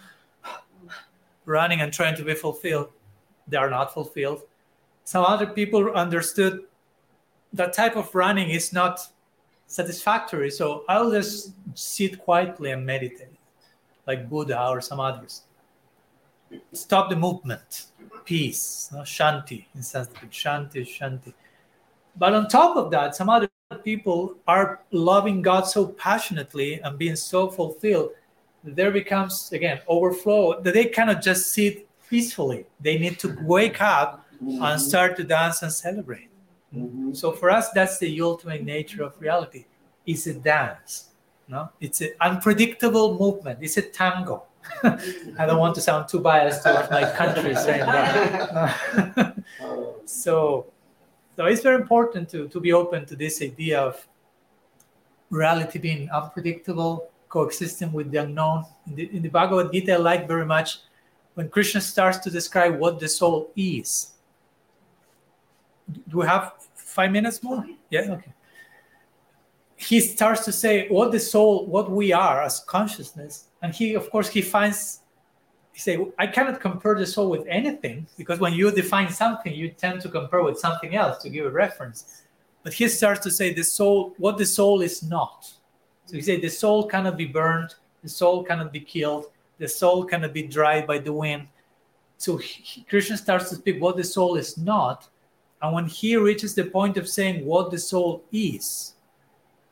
running and trying to be fulfilled. They are not fulfilled. Some other people understood that type of running is not satisfactory, so I'll just sit quietly and meditate, like Buddha or some others. Stop the movement, peace, no? shanti in Sanskrit. Shanti shanti. But on top of that, some other people are loving God so passionately and being so fulfilled there becomes again overflow that they cannot just sit peacefully. They need to wake up and start to dance and celebrate. Mhm. So for us, that's the ultimate nature of reality. It's a dance. No, it's an unpredictable movement. It's a tango. *laughs* I don't want to sound too biased towards my country saying that. *laughs* So, so it's very important to, to be open to this idea of reality being unpredictable, coexisting with the unknown. In the, in the Bhagavad Gita, I like very much when Krishna starts to describe what the soul is. Do we have five minutes more? Yeah, okay. He starts to say what the soul, what we are as consciousness, and he, of course, he finds. Say, I cannot compare the soul with anything because when you define something, you tend to compare with something else to give a reference. But he starts to say the soul, what the soul is not. So he said the soul cannot be burned, the soul cannot be killed, the soul cannot be dried by the wind. So he, Krishna starts to speak what the soul is not, and when he reaches the point of saying what the soul is,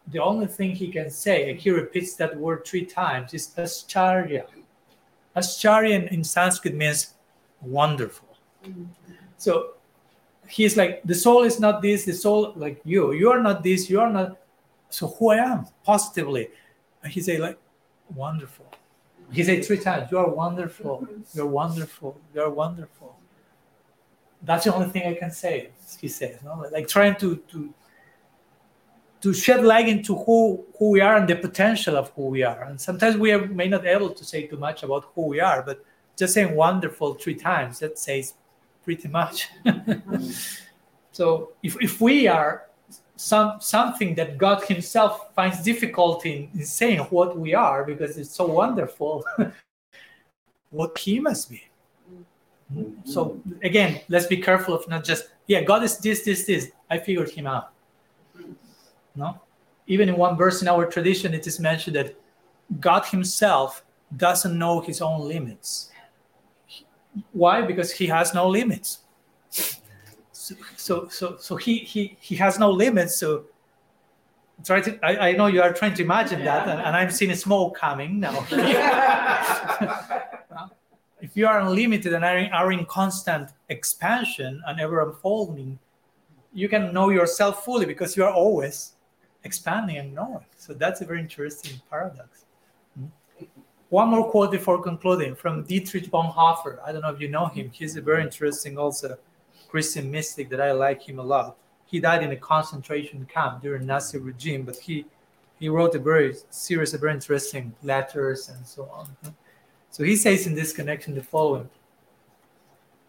the only thing he can say, and he repeats that word three times, is ascharya. Ascharya in, Sanskrit means wonderful. So he's like, the soul is not this, the soul like you, you are not this, you are not. So who I am positively. He say like, wonderful. He said three times, you are wonderful, you're wonderful, you're wonderful. That's the only thing I can say, he says. No? Like trying to to to shed light into who who we are and the potential of who we are. And sometimes we are, may not able to say too much about who we are, but just saying wonderful three times that says pretty much. *laughs* so if, if we are some something that God Himself finds difficulty in, in saying what we are because it's so wonderful, *laughs* what He must be. Mm-hmm. So again, let's be careful of not just yeah, God is this, this, this. I figured Him out. No, even in one verse in our tradition, it is mentioned that God Himself doesn't know His own limits. Why? Because He has no limits. So, so, so, so he, he, he has no limits. So, try to. I, I know you are trying to imagine that, and, and I'm seeing smoke coming now. *laughs* if you are unlimited and are in, are in constant expansion and ever unfolding, you can know yourself fully because you are always expanding and knowing. So that's a very interesting paradox. One more quote before concluding from Dietrich Bonhoeffer. I don't know if you know him. He's a very interesting also Christian mystic that I like him a lot. He died in a concentration camp during Nazi regime, but he he wrote a very series of very interesting letters and so on. So he says in this connection the following: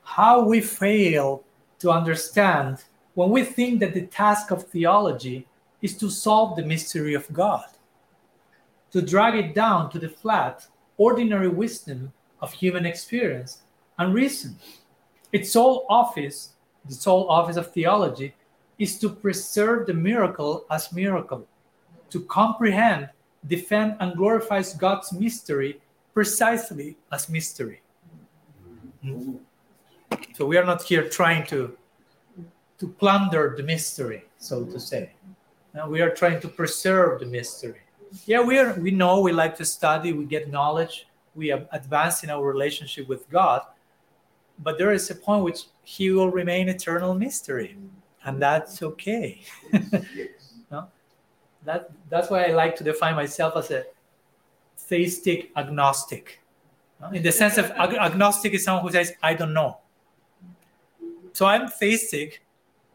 How we fail to understand when we think that the task of theology is to solve the mystery of God, to drag it down to the flat, ordinary wisdom of human experience and reason. Its sole office, the sole office of theology, is to preserve the miracle as miracle, to comprehend, defend, and glorify God's mystery precisely as mystery. So we are not here trying to to plunder the mystery, so to say. Now we are trying to preserve the mystery. Yeah, we are. We know we like to study. We get knowledge. We advance in our relationship with God. But there is a point which He will remain eternal mystery, and that's okay. *laughs* no? That that's why I like to define myself as a theistic agnostic. No? In the sense of ag- agnostic is someone who says I don't know. So I'm theistic,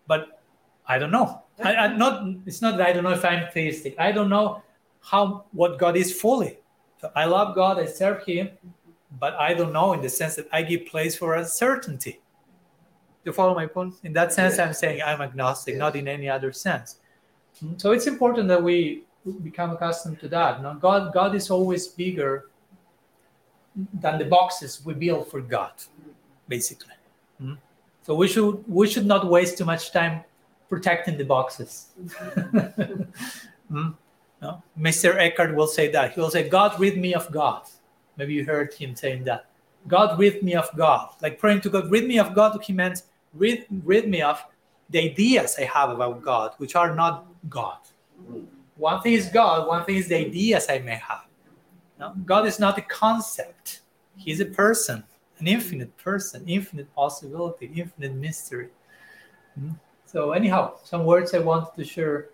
but I don't know. I, I'm not. It's not that I don't know if I'm theistic. I don't know how what God is fully. So I love God. I serve Him, but I don't know in the sense that I give place for uncertainty. You follow my point? In that sense, I'm saying I'm agnostic, not in any other sense. Hmm? So it's important that we become accustomed to that. Now, God, God is always bigger than the boxes we build for God, basically. Hmm? So we should we should not waste too much time protecting the boxes. mm? no? Meister Eckhart will say that. He will say, God, rid me of God. Maybe you heard him saying that. God, rid me of God. Like praying to God, rid me of God, he meant rid, rid me of the ideas I have about God, which are not God. One thing is God, one thing is the ideas I may have. No? God is not a concept, He's a person, an infinite person, infinite possibility, infinite mystery. Mm? So, anyhow, some words I wanted to share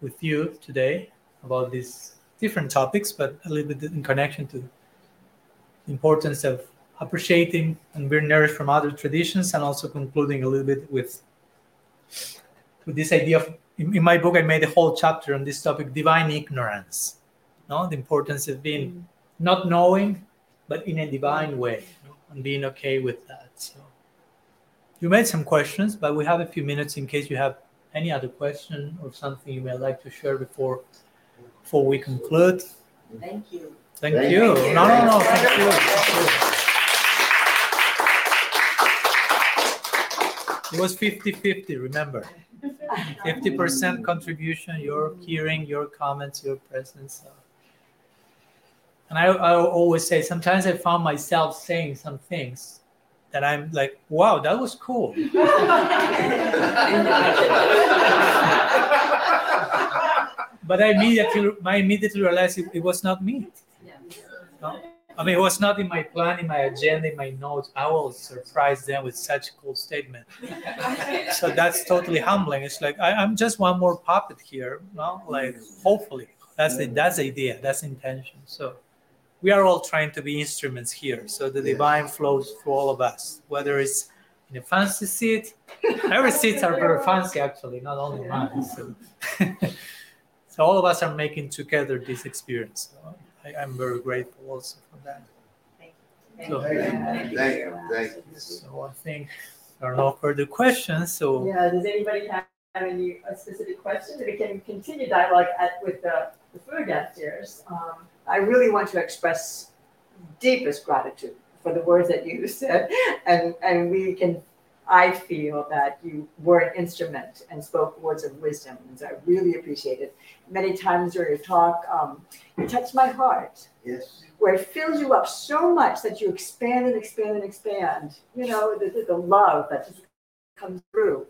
with you today about these different topics, but a little bit in connection to the importance of appreciating and being nourished from other traditions, and also concluding a little bit with with this idea of in, in my book I made a whole chapter on this topic, divine ignorance. No, the importance of being mm. not knowing, but in a divine mm. way, you know, and being okay with that. So you made some questions, but we have a few minutes in case you have any other question or something you may like to share before before we conclude. Thank you. Thank, Thank you. you. No, no, no. Thank you. Thank you. It was 50 50, remember. 50% contribution, your hearing, your comments, your presence. So. And I, I always say, sometimes I found myself saying some things that I'm like, wow, that was cool. *laughs* but I immediately, I immediately realized it, it was not me. Yeah. No? I mean, it was not in my plan, in my agenda, in my notes. I will surprise them with such a cool statement. So that's totally humbling. It's like I, I'm just one more puppet here, no? Like hopefully that's the that's the idea, that's the intention. So we are all trying to be instruments here. So the divine flows through all of us, whether it's in a fancy seat. Every seats are very fancy actually, not only mine. So, *laughs* so all of us are making together this experience. So I, I'm very grateful also for that. Thank So- you. Thank you, thank you. So I think there are no further questions. So Yeah, does anybody have any uh, specific questions? We can continue dialogue at, with the, the food downstairs. Um, I really want to express deepest gratitude for the words that you *laughs* said. And, and we can, I feel that you were an instrument and spoke words of wisdom. And so I really appreciate it. Many times during your talk, um, you touched my heart Yes. where it fills you up so much that you expand and expand and expand. You know, the, the, the love that just comes through.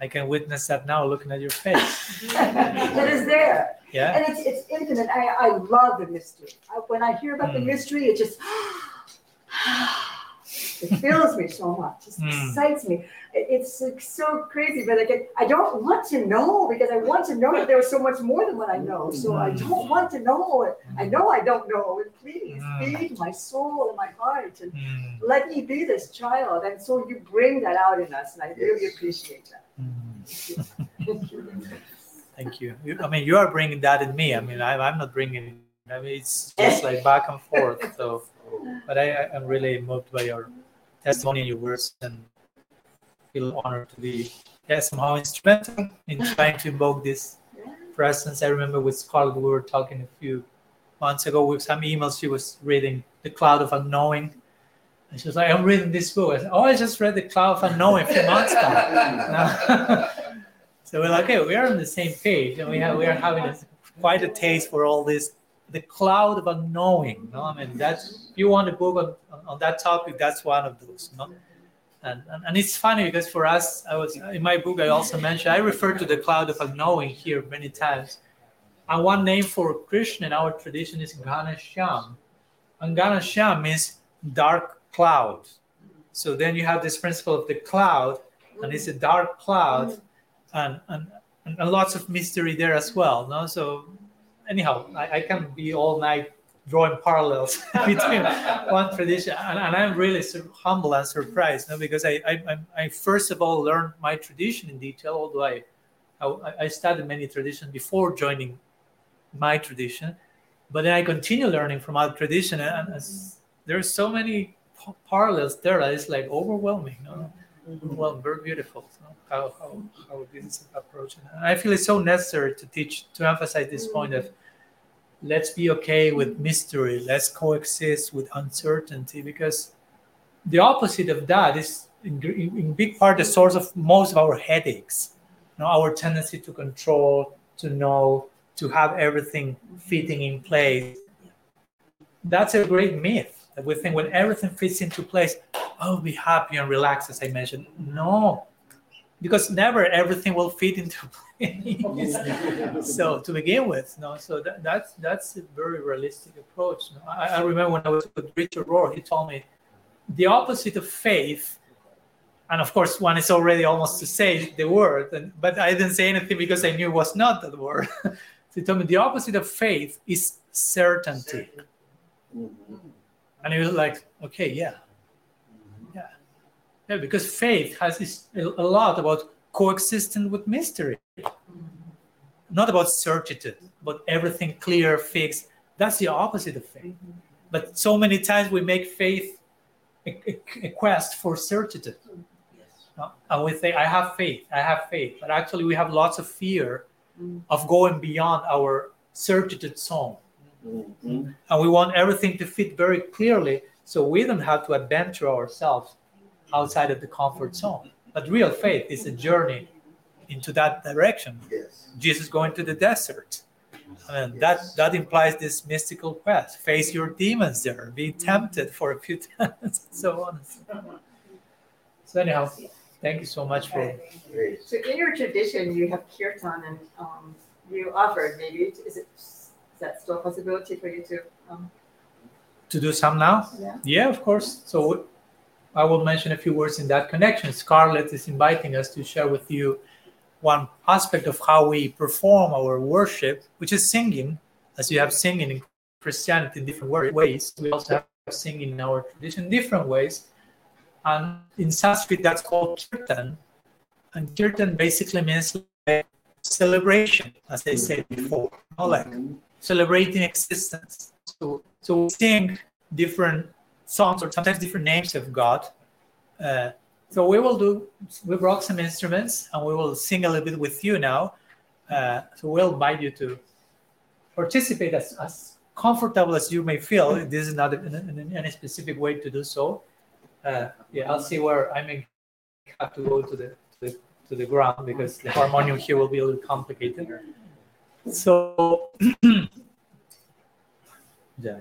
I can witness that now looking at your face. *laughs* it is there. Yeah. And it's, it's infinite. I, I love the mystery. I, when I hear about the Mm. mystery, it just, *gasps* it fills me so much. It Mm. excites me. It- it's like so crazy, but I get, I don't want to know because I want to know that there was so much more than what I know. So I don't want to know it. I know I don't know it. Please Mm. feed my soul and my heart and Mm, let me be this child. And so you bring that out in us, and I really appreciate that. mm. Thank you. *laughs* Thank you. You- I mean, you are bringing that in me. I mean, I, I'm not bringing. I mean, it's just like back and forth. So, but I, I'm really moved by your testimony and your words, and feel honored to be yeah, somehow instrumental in trying to invoke this presence. I remember with Scarlett, we were talking a few months ago with some emails. She was reading The Cloud of Unknowing. And she was like, I'm reading this book. I said, Oh, I just read The Cloud of Unknowing a few months back. *laughs* so we're like, okay, we are on the same page, and we have we are having a, quite a taste for all this. The cloud of unknowing. No, I mean that's if you want a book on, on, that topic, that's one of those. No? And, and and it's funny because for us, I was in my book. I also mentioned I refer to the cloud of unknowing here many times. And one name for Krishna in our tradition is Ghanashyam. And Ghanashyam means dark cloud. So then you have this principle of the cloud, and it's a dark cloud, and and, and, lots of mystery there as well. No, so anyhow, I, I can be all night drawing parallels *laughs* between *laughs* one tradition, and, and I'm really humble and surprised, no, because I, I I first of all learned my tradition in detail, although I I, I studied many traditions before joining my tradition, but then I continue learning from other tradition, and, and there's so many parallels there that it's like overwhelming. No? Well, very beautiful. So how, how, how this is. And I feel it's so necessary to teach, to emphasize this point of let's be okay with mystery, let's coexist with uncertainty, because the opposite of that is in, in in big part the source of most of our headaches. You know, our tendency to control, to know, to have everything fitting in place. That's a great myth that we think when everything fits into place, I'll be happy and relaxed, as I mentioned. No, because never everything will fit into *laughs* place. so to begin with, no. So that, that's that's a very realistic approach. No? I, I remember when I was with Richard Rohr, he told me the opposite of faith, and of course, one is already almost to say the word, and, but I didn't say anything because I knew it was not that word. *laughs* so he told me the opposite of faith is certainty, mm-hmm. And he was like, okay, yeah. Yeah, yeah, because faith has a lot about coexisting with mystery, not about certitude, but everything clear, fixed. That's the opposite of faith. But so many times we make faith a, a- a quest for certitude. No? And we say, I have faith, I have faith. But actually, we have lots of fear of going beyond our certitude zone. Mhm. And we want everything to fit very clearly so we don't have to adventure ourselves outside of the comfort zone. But real faith is a journey into that direction. Yes. Jesus going to the desert. And that, that implies this mystical quest. Face your demons there, be tempted for a few *laughs* times, and so on. So, anyhow, thank you so much for. So in your tradition, you have kirtan and um, you offered maybe, is it, is that still a possibility for you to? Um, to do some now? Yeah. Yeah, of course. So I will mention a few words in that connection. Scarlett is inviting us to share with you one aspect of how we perform our worship, which is singing, as you have singing in Christianity in different ways. We also have singing in our tradition in different ways. And in Sanskrit, that's called kirtan. And kirtan basically means like celebration, as they said before, you know, like celebrating existence. So, so we sing different songs or sometimes different names of God. Uh, so we will do. We brought some instruments and we will sing a little bit with you now. Uh, so we'll invite you to participate as, as comfortable as you may feel. This is not any specific way to do so. Uh, yeah, I'll see where I may have to go to the, to the to the ground because the harmonium here will be a little complicated. So *clears throat* yeah.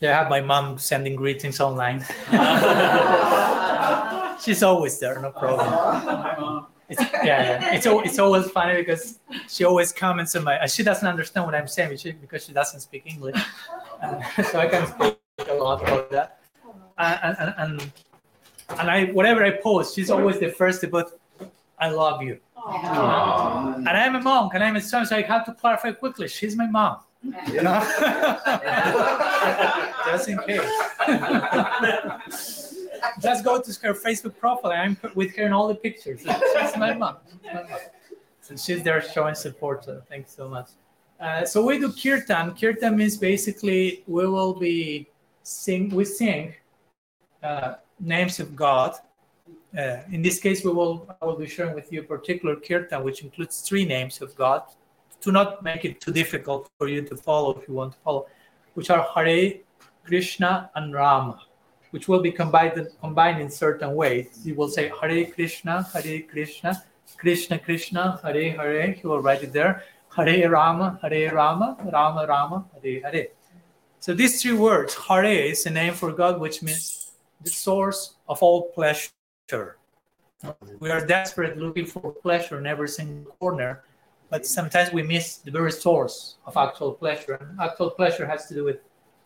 Yeah, I have my mom sending greetings online. *laughs* She's always there, no problem. It's, yeah, yeah. It's, it's always funny because she always comments on my. uh, She doesn't understand what I'm saying she, because she doesn't speak English, uh, *laughs* so I can speak a lot about that. And, and, and and I whatever I post, she's always the first to put, "I love you." And I'm a monk, and I'm a son, so I have to clarify quickly. She's my mom. You know, *laughs* just in case. *laughs* Just go to her Facebook profile. I'm with her in all the pictures. She's my mom. My mom. So she's there showing support. So thanks so much. Uh, so we do kirtan. Kirtan means basically we will be sing. We sing uh, names of God. Uh, in this case, we will I will be sharing with you a particular kirtan, which includes three names of God. To not make it too difficult for you to follow, if you want to follow, which are Hare, Krishna, and Rama which will be combined combined in certain ways. You will say Hare Krishna, Hare Krishna, Krishna Krishna, Hare Hare. You will write it there. Hare Rama, Hare Rama, Rama Rama, Hare Hare. So these three words, Hare is a name for God, which means the source of all pleasure. We are desperate looking for pleasure in every single corner, but sometimes we miss the very source of actual pleasure. And actual pleasure has to do with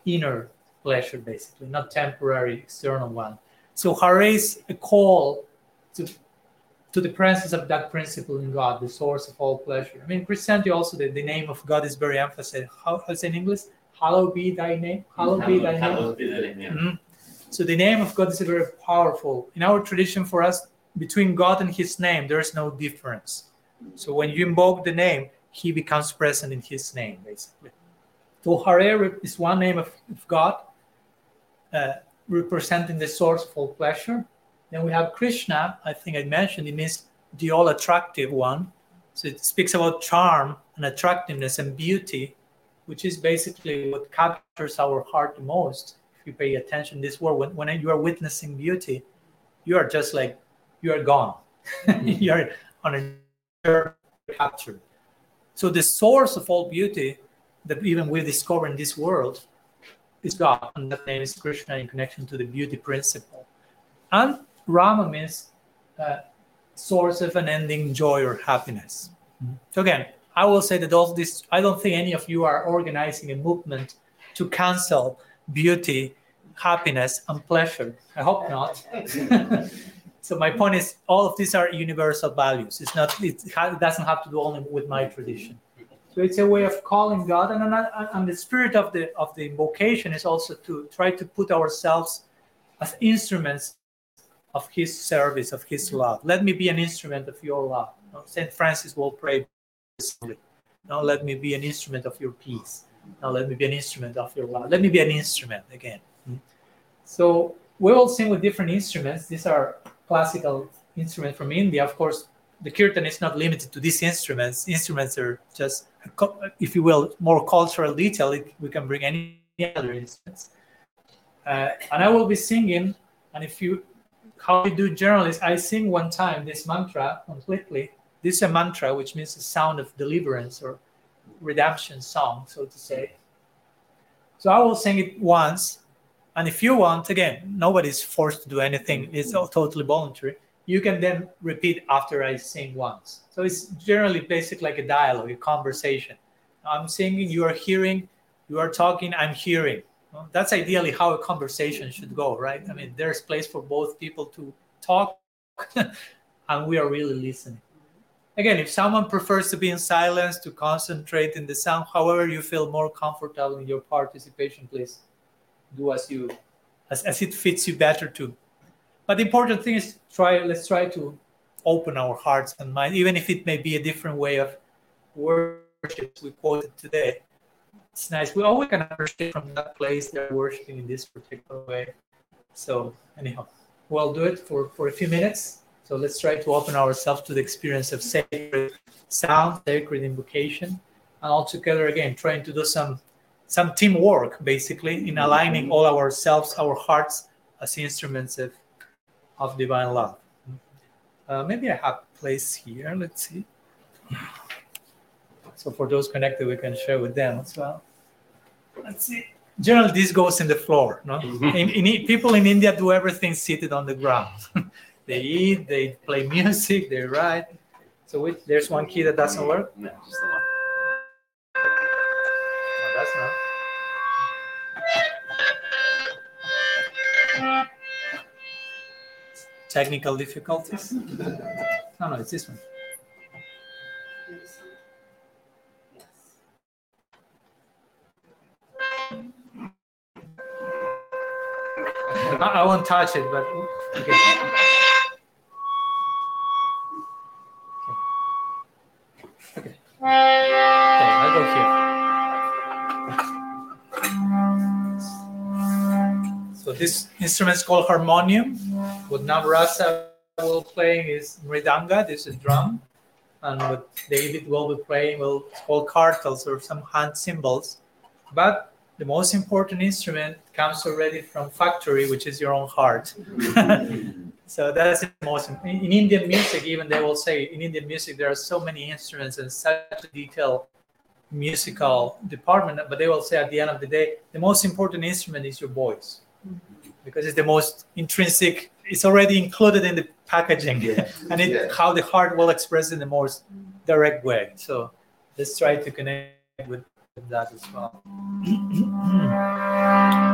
inner pleasure, basically, not temporary external one. So Hare is a call to, to the presence of that principle in God, the source of all pleasure. I mean, Christianity also, the, the name of God is very emphasized. How, how's it in English? Hallowed be thy name. Hallowed be thy name. Hallowed So the name of God is very powerful. In our tradition, for us, between God and His name, there is no difference. So when you invoke the name, He becomes present in His name, basically. So Hare is one name of, of God, uh, representing the source of all pleasure. Then we have Krishna. I think I mentioned it means the all attractive one. So it speaks about charm and attractiveness and beauty, which is basically what captures our heart the most. You pay attention, this world when, when you are witnessing beauty, you are just like you are gone. *laughs* you are on a captured. So the source of all beauty that even we discover in this world is God, and that name is Krishna in connection to the beauty principle. And Rama means uh, source of unending joy or happiness. So again, I will say that all this, I don't think any of you are organizing a movement to cancel beauty, happiness, and pleasure. I hope not. *laughs* so my point is, all of these are universal values. It's not. It, doesn't have to do only with my tradition. So it's a way of calling God, and, and, and the spirit of the of the invocation is also to try to put ourselves as instruments of His service, of His love. Let me be an instrument of Your love. Saint Francis will pray. Now let me be an instrument of Your peace. Now let me be an instrument of Your love. Let me be an instrument again. Mm. So we will sing with different instruments. These are classical instruments from India. Of course, the kirtan is not limited to these instruments. Instruments are just, if you will, more cultural detail. We can bring any other instruments. Uh, and I will be singing. And if you, how we do generally I sing one time this mantra completely. This is a mantra, which means the sound of deliverance or redemption song, so to say. So I will sing it once. And if you want, again, nobody's forced to do anything. Mm-hmm. It's all totally voluntary you can then repeat after I sing once. So it's generally basic like a dialogue, a conversation. I'm singing, you are hearing, you are talking, I'm hearing. That's ideally how a conversation should go, right? I mean, there's place for both people to talk, *laughs* and we are really listening. Again, if someone prefers to be in silence, to concentrate in the sound, however you feel more comfortable in your participation, please do as you as, as it fits you better too. But the important thing is try let's try to open our hearts and mind, even if it may be a different way of worship we quoted today. It's nice. We always can understand from that place they're worshiping in this particular way. So anyhow, we'll do it for, for a few minutes. So let's try to open ourselves to the experience of sacred sound, sacred invocation, and all together again, trying to do some some teamwork basically in aligning all ourselves, our hearts as instruments of, of divine love. Uh, maybe I have place here. Let's see. So for those connected, we can share with them as well. Let's see. Generally, this goes in the floor. No, in, in, people in India do everything seated on the ground. *laughs* they eat, they play *laughs* music, they write. So we, there's one key that doesn't work. No, just the one. Oh, that's not. Technical difficulties? No, no, it's this one. I, I won't touch it, but okay. Okay. I'll go here. So this instrument is called harmonium. What Navrasa will playing is mridanga. This is drum, and what David will be playing will it's called kartals or some hand cymbals. But the most important instrument comes already from factory, which is your own heart. *laughs* so that's the most in, in Indian music. Even they will say in Indian music there are so many instruments and such a detailed musical department. But they will say at the end of the day, the most important instrument is your voice mm-hmm. because it's the most intrinsic. It's already included in the packaging, Yeah. *laughs* and it, Yeah. how the heart will express in the most mm-hmm. direct way. So let's try to connect with with that as well. *clears throat* Mm-hmm.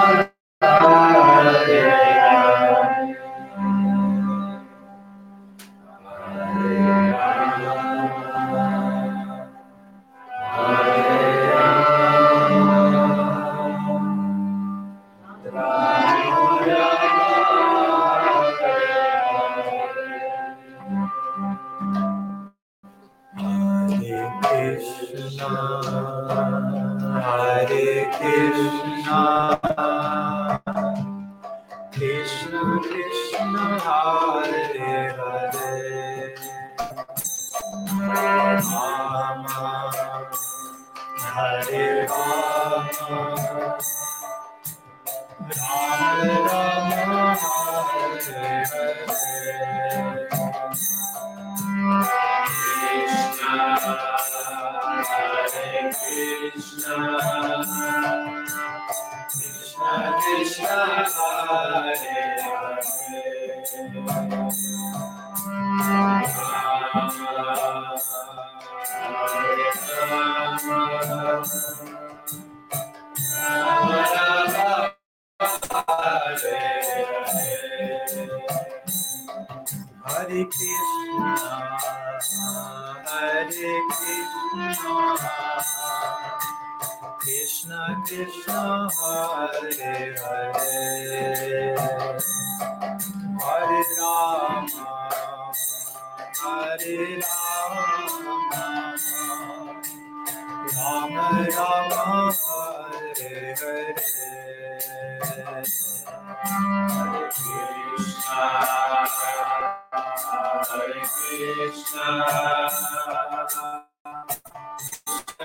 Krishna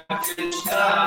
Krishna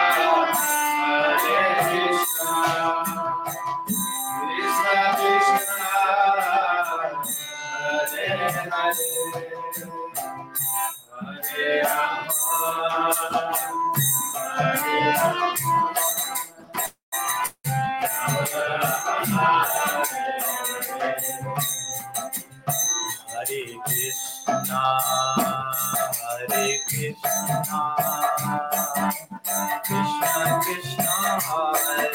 Krishna, Hare Krishna, Krishna Krishna, Hare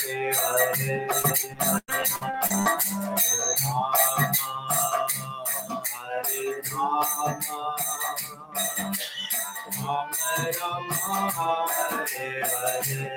Hare, Rama, Rama Rama, Hare Hare.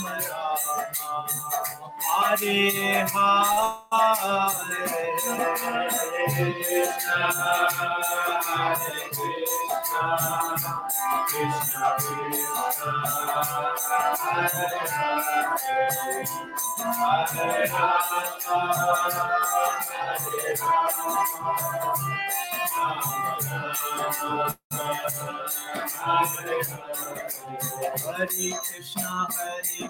Hare Hare Hare, Krishna, Krishna, Krishna Hare Krishna, Hare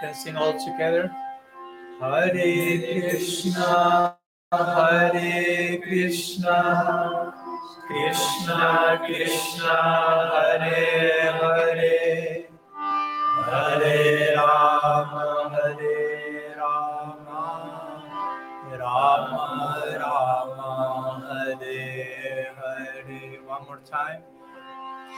Can sing all together. Hare Krishna, Hare Krishna, Krishna Krishna, Hare Hare, Hare Rama, Hare Rama, Rama Rama, Hare Hare. One more time.